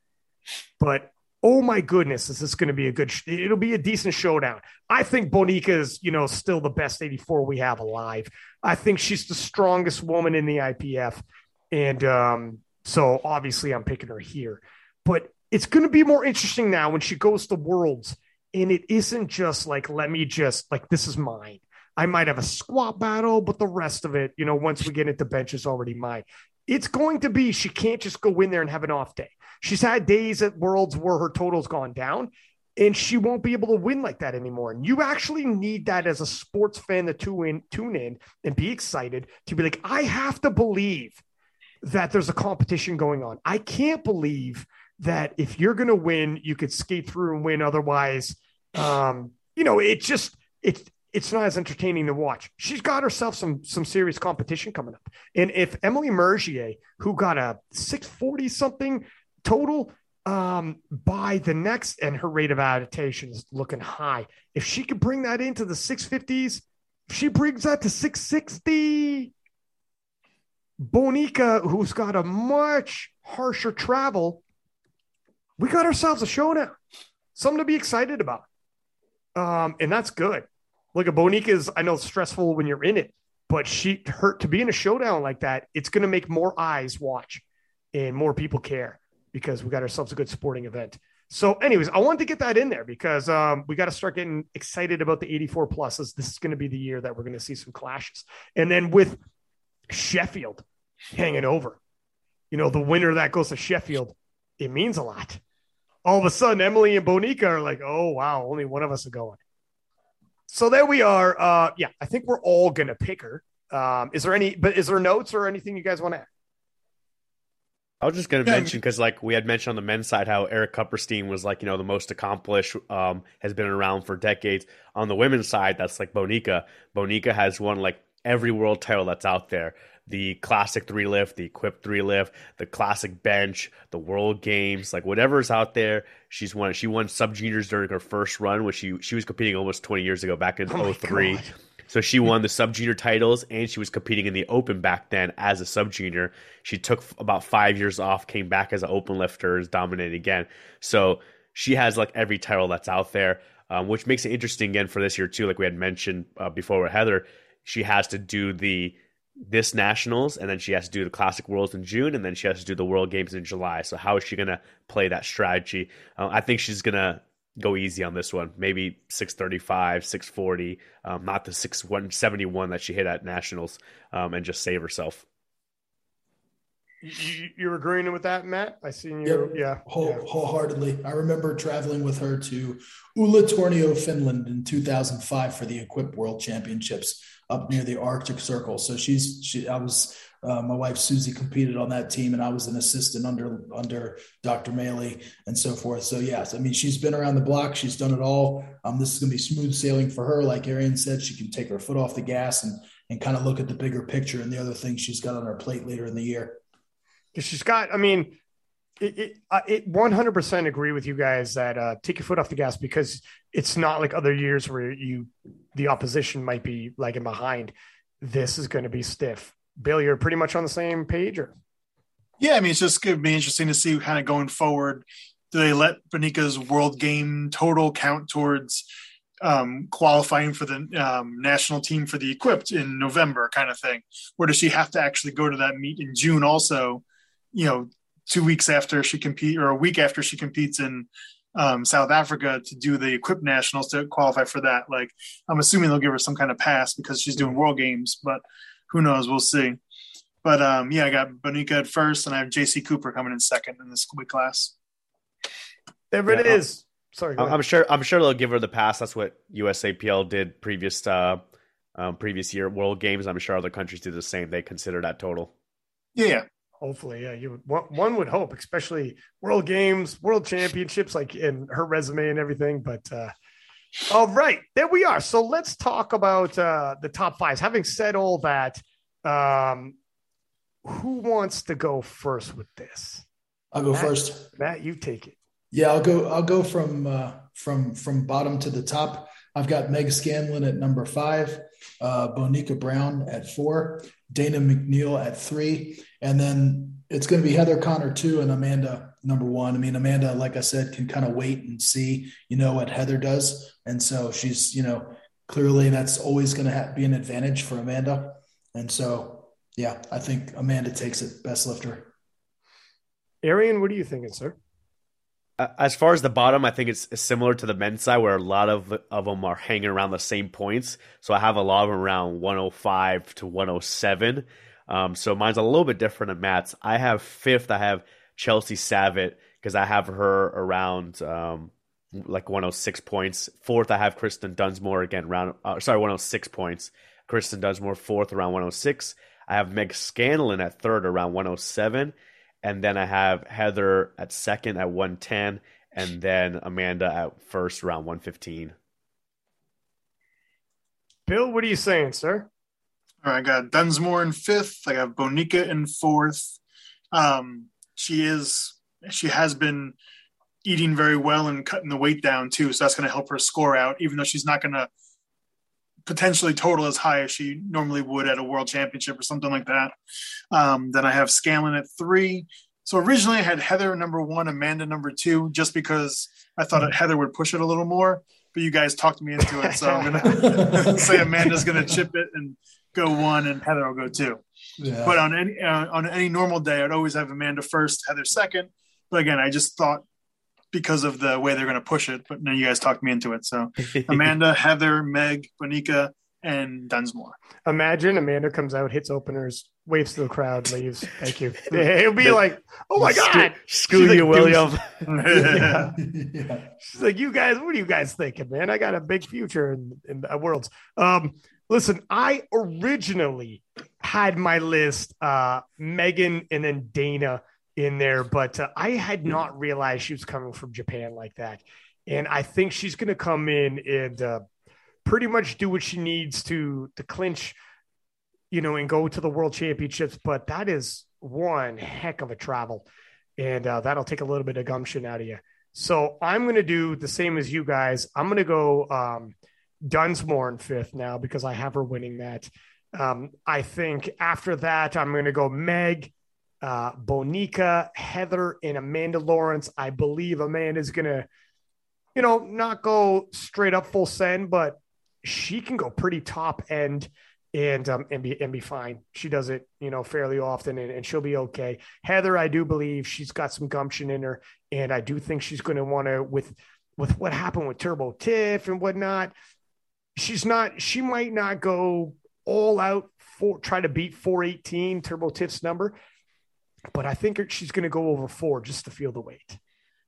But oh my goodness, is this going to be a good? It'll be a decent showdown. I think Bonica is, you know, still the best 84 we have alive. I think she's the strongest woman in the IPF, and um, so obviously I'm picking her here. But it's going to be more interesting now when she goes to worlds and it isn't just like let me just like this is mine i might have a squat battle but the rest of it you know once we get into bench is already mine it's going to be she can't just go in there and have an off day she's had days at worlds where her total's gone down and she won't be able to win like that anymore and you actually need that as a sports fan to tune in tune in and be excited to be like i have to believe that there's a competition going on i can't believe that if you're going to win, you could skate through and win. Otherwise, um, you know, it just it's it's not as entertaining to watch. She's got herself some some serious competition coming up. And if Emily Mergier, who got a 640 something total um, by the next, and her rate of adaptation is looking high. If she could bring that into the 650s, she brings that to 660. Bonica, who's got a much harsher travel, we got ourselves a showdown, something to be excited about. Um, and that's good. Look at Bonica is, I know, it's stressful when you're in it, but she hurt to be in a showdown like that. It's going to make more eyes watch and more people care because we got ourselves a good sporting event. So, anyways, I wanted to get that in there because um, we got to start getting excited about the 84 pluses. This is going to be the year that we're going to see some clashes. And then with Sheffield hanging over, you know, the winner that goes to Sheffield, it means a lot all of a sudden Emily and Bonica are like, oh wow, only one of us are going. So there we are. Uh, yeah, I think we're all gonna pick her. Um, is there any? But is there notes or anything you guys want to add? I was just going to yeah. mention because, like we had mentioned on the men's side, how Eric Kupperstein was like you know the most accomplished, um, has been around for decades. On the women's side, that's like Bonica. Bonica has won like every world title that's out there the classic three lift, the equipped three lift, the classic bench, the world games, like whatever's out there, she's won. She won sub juniors during her first run, which she she was competing almost 20 years ago, back in oh 03. So she won the sub junior titles and she was competing in the open back then as a sub junior. She took about five years off, came back as an open lifter, is dominating again. So she has like every title that's out there, um, which makes it interesting again for this year too. Like we had mentioned uh, before with Heather, she has to do the this nationals and then she has to do the classic worlds in june and then she has to do the world games in july so how is she going to play that strategy uh, i think she's going to go easy on this one maybe 635 640 um, not the 6171 that she hit at nationals um, and just save herself You, you're agreeing with that, Matt? I see you. Yep. Yeah, Whole, yeah. Wholeheartedly. I remember traveling with her to Ylitornio, Finland in 2005 for the Equip World Championships up near the Arctic Circle. So she's, she, I was, uh, my wife Susie competed on that team and I was an assistant under, under Dr. Maile and so forth. So yes, I mean, she's been around the block. She's done it all. Um, this is going to be smooth sailing for her. Like Arian said, she can take her foot off the gas and, and kind of look at the bigger picture and the other things she's got on her plate later in the year. She's got, I mean, it, it, uh, it 100% agree with you guys that uh, take your foot off the gas because it's not like other years where you, the opposition might be lagging behind. This is going to be stiff. Bill, you're pretty much on the same page, or Yeah, I mean, it's just going to be interesting to see kind of going forward. Do they let Bonica's world game total count towards um, qualifying for the um, national team for the equipped in November, kind of thing? Or does she have to actually go to that meet in June also? You know, two weeks after she compete or a week after she competes in um, South Africa to do the equipped nationals to qualify for that. Like, I'm assuming they'll give her some kind of pass because she's doing world games, but who knows? We'll see. But um, yeah, I got Bonica at first, and I have JC Cooper coming in second in this weight class. there it Yeah, is. Sorry, I'm ahead. I'm sure. I'm sure they'll give her the pass. That's what USAPL did previous uh, um, previous year World Games. I'm sure other countries do the same. They consider that total. Yeah, Hopefully, yeah. You would, one, one would hope, especially World Games, World Championships, like in her resume and everything. But uh, all right, there we are. So let's talk about uh, the top fives. Having said all that, um, who wants to go first with this? I'll go Matt? first. Matt, you take it. Yeah, I'll go. I'll go from uh, from from bottom to the top. I've got Meg Scanlon at number five, uh, Bonica Brown at four, Dana McNeil at three, and then it's going to be Heather Connor two and Amanda number one. I mean, Amanda, like I said, can kind of wait and see, you know, what Heather does, and so she's, you know, clearly that's always going to ha- be an advantage for Amanda, and so yeah, I think Amanda takes it, best lifter. Arian, what are you thinking, sir? Uh, As far as the bottom, I think it's similar to the men's side, where a lot of of them are hanging around the same points. So I have a lot of them around 105 to 107. Um, so mine's a little bit different than Matt's. I have fifth. I have Chelsea Savitt because I have her around um, like 106 points. Fourth, I have Kristen Dunsmore again, round uh, sorry 106 points. Kristen Dunsmore fourth around 106. I have Meg Scanlon at third around 107. And then I have Heather at second at 110. And then Amanda at first around 115. Bill, what are you saying, sir? All right, I got Dunsmore in fifth. I got Bonica in fourth. Um, she is she has been eating very well and cutting the weight down too, so that's going to help her score out. Even though she's not going to potentially total as high as she normally would at a world championship or something like that. Um, then I have Scanlon at three. So originally I had Heather number one, Amanda number two, just because I thought that Heather would push it a little more. But you guys talked me into it, so I'm gonna say Amanda's gonna chip it and go one, and Heather will go two. Yeah. But on any uh, on any normal day, I'd always have Amanda first, Heather second. But again, I just thought because of the way they're going to push it. But now you guys talked me into it. So Amanda, Heather, Meg, Bonica, and Dunsmore. Imagine Amanda comes out, hits openers, waves to the crowd, leaves. Thank you. It'll be like, oh my god. Screw She's like, you, William. Yeah. yeah. She's like, you guys, what are you guys thinking, man? I got a big future in, in uh, worlds. Um, listen, I originally had my list, uh, Megan and then Dana in there, but uh, I had not realized she was coming from Japan like that. And I think she's going to come in and uh, pretty much do what she needs to to clinch, you know, and go to the world championships. But that is one heck of a travel, and uh, that'll take a little bit of gumption out of you. So I'm going to do the same as you guys. I'm going to go um, Dunsmore in fifth now because I have her winning that. Um, I think after that, I'm going to go Meg, uh, Bonica, Heather, and Amanda Lawrence. I believe Amanda's going to, you know, not go straight up full send, but she can go pretty top end and um, and be and be fine. She does it, you know, fairly often, and, and she'll be okay. Heather, I do believe she's got some gumption in her, and I do think she's going to want to with with what happened with Turbo Tiff and whatnot. She's not. She might not go all out for try to beat 418 Turbo Tiff's number. but I think she's going to go over four just to feel the weight,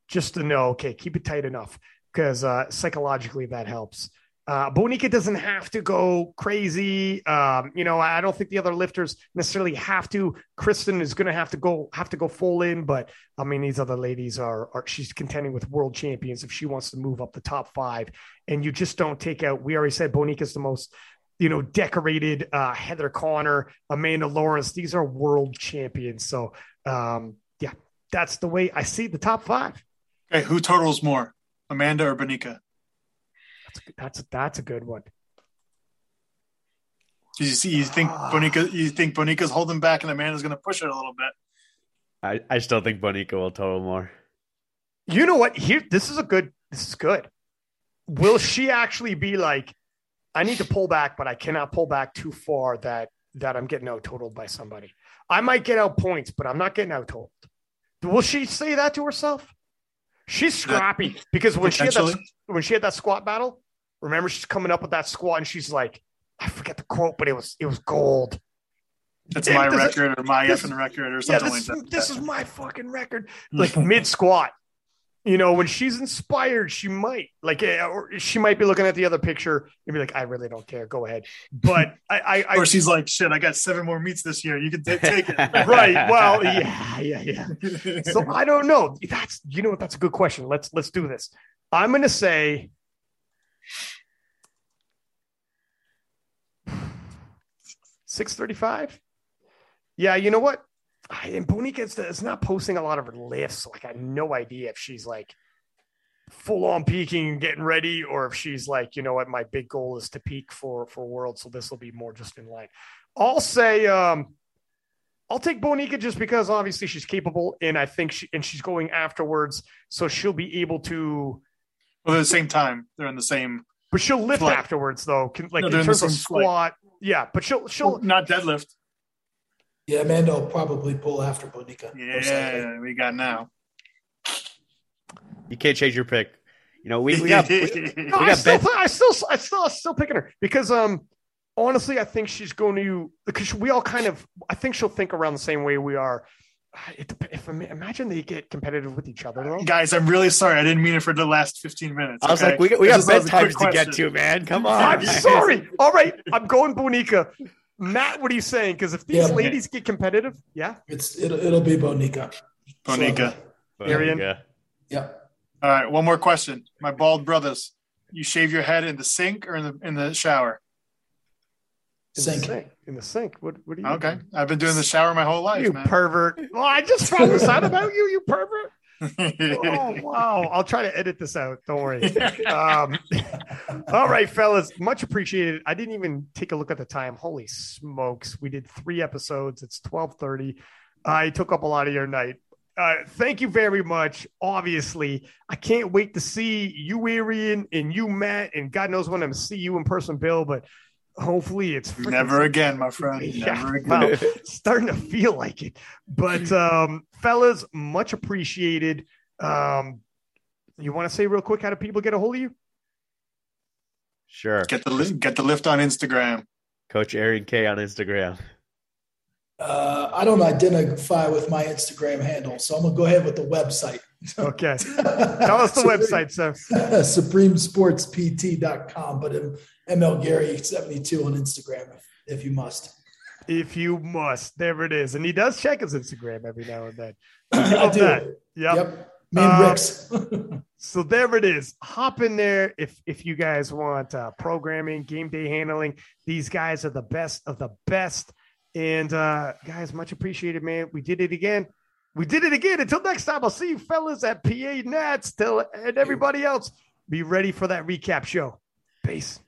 just to know, okay, keep it tight enough because uh, psychologically that helps. Uh, Bonica doesn't have to go crazy. Um, you know, I don't think the other lifters necessarily have to. Kristen is going to have to go have to go full in, but I mean, these other ladies are, are she's contending with world champions if she wants to move up the top five, and you just don't take out. We already said Bonica's the most you know decorated. Uh, Heather Connor, Amanda Lawrence, these are world champions. So um, yeah, that's the way I see the top five. Okay, who totals more, Amanda or Bonica? That's that's that's a good one. Do you see? You think Ah. Bonica? You think Bonica's holding back, and Amanda's going to push it a little bit? I, I still think Bonica will total more. You know what? Here, this is a good. This is good. Will she actually be like, I need to pull back, but I cannot pull back too far that that I'm getting out totaled by somebody. I might get out points, but I'm not getting out totaled. Will she say that to herself? She's scrappy because when she had that when she had that squat battle, remember she's coming up with that squat and she's like, I forget the quote, but it was it was gold. That's my it- record or my this- effing record or Yeah, something this, like that. this is my fucking record. Like mid squat, you know, when she's inspired, she might like, eh, or she might be looking at the other picture and be like, I really don't care. Go ahead. But I, I, I or she's like, "Shit, I got seven more meets this year. You can t- take it." right. Well, yeah, yeah, yeah. So I don't know. That's you know what? That's a good question. Let's let's do this. I'm gonna say six thirty-five. Yeah, you know what? I- And Bonica is, is not posting a lot of her lifts. Like I have no idea if she's like full on peaking and getting ready, or if she's like, you know what, my big goal is to peak for for World. So this will be more just in line. I'll say um I'll take Bonica just because obviously she's capable, and I think she and she's going afterwards, so she'll be able to. well, at the same time, they're in the same, But she'll lift Flight. afterwards, though. Can, like No, in terms of same flight. squat, yeah. But she'll she'll not deadlift. Yeah, Amanda will probably pull after Bonica. Yeah, we got now. You can't change your pick. You know, we, we got we, No, we I, still, I, still, I still, I still picking her because, um, honestly, I think she's going to because we all kind of, I think she'll think around the same way we are. It, if imagine they get competitive with each other, though. Guys, I'm really sorry. I didn't mean it for the last 15 minutes. I was okay? like, we, got- we This got is- that was a bedtimes quick to get to, man. Come on. I'm sorry. All right, I'm going Bonica. Matt, what are you saying? Because if these Yeah. ladies get competitive, yeah, It's it'll, it'll be Bonica. Bonica. Arian. Yeah. Yeah. All right, one more question. My bald brothers, you shave your head in the sink or in the in the shower? in Sink. the sink. In the sink. What? What are you? Okay, I've been doing the shower my whole life, You man. pervert. Well, I just found this out about you, you pervert. Oh, wow. I'll try to edit this out. Don't worry. Um, all right, fellas. Much appreciated. I didn't even take a look at the time. Holy smokes. We did three episodes. It's 1230. I took up a lot of your night. Uh, thank you very much. Obviously, I can't wait to see you, Arian, and you, Matt, and God knows when I'm see you in person, Bill. But hopefully, it's Never again, my friend. Yeah, Never again. well, starting to feel like it. But um, fellas, much appreciated. Um, you want to say real quick how do people get a hold of you? Sure. Get the li- get the lift on Instagram. Coach Aaron K on Instagram. Uh, I don't identify with my Instagram handle, so I'm gonna go ahead with the website. Okay, tell us the website, sir. supremesportspt.com, but ML Gary 72 on Instagram if, if you must. If you must, there it is, and he does check his Instagram every now and then. I do. that. Yep. Yep. Me and Rick's. So there it is. Hop in there if if you guys want uh, programming, game day handling. These guys are the best of the best. And uh, guys, much appreciated, man. We did it again. We did it again. Until next time, I'll see you fellas at PA Nats. Till and everybody else, be ready for that recap show. Peace.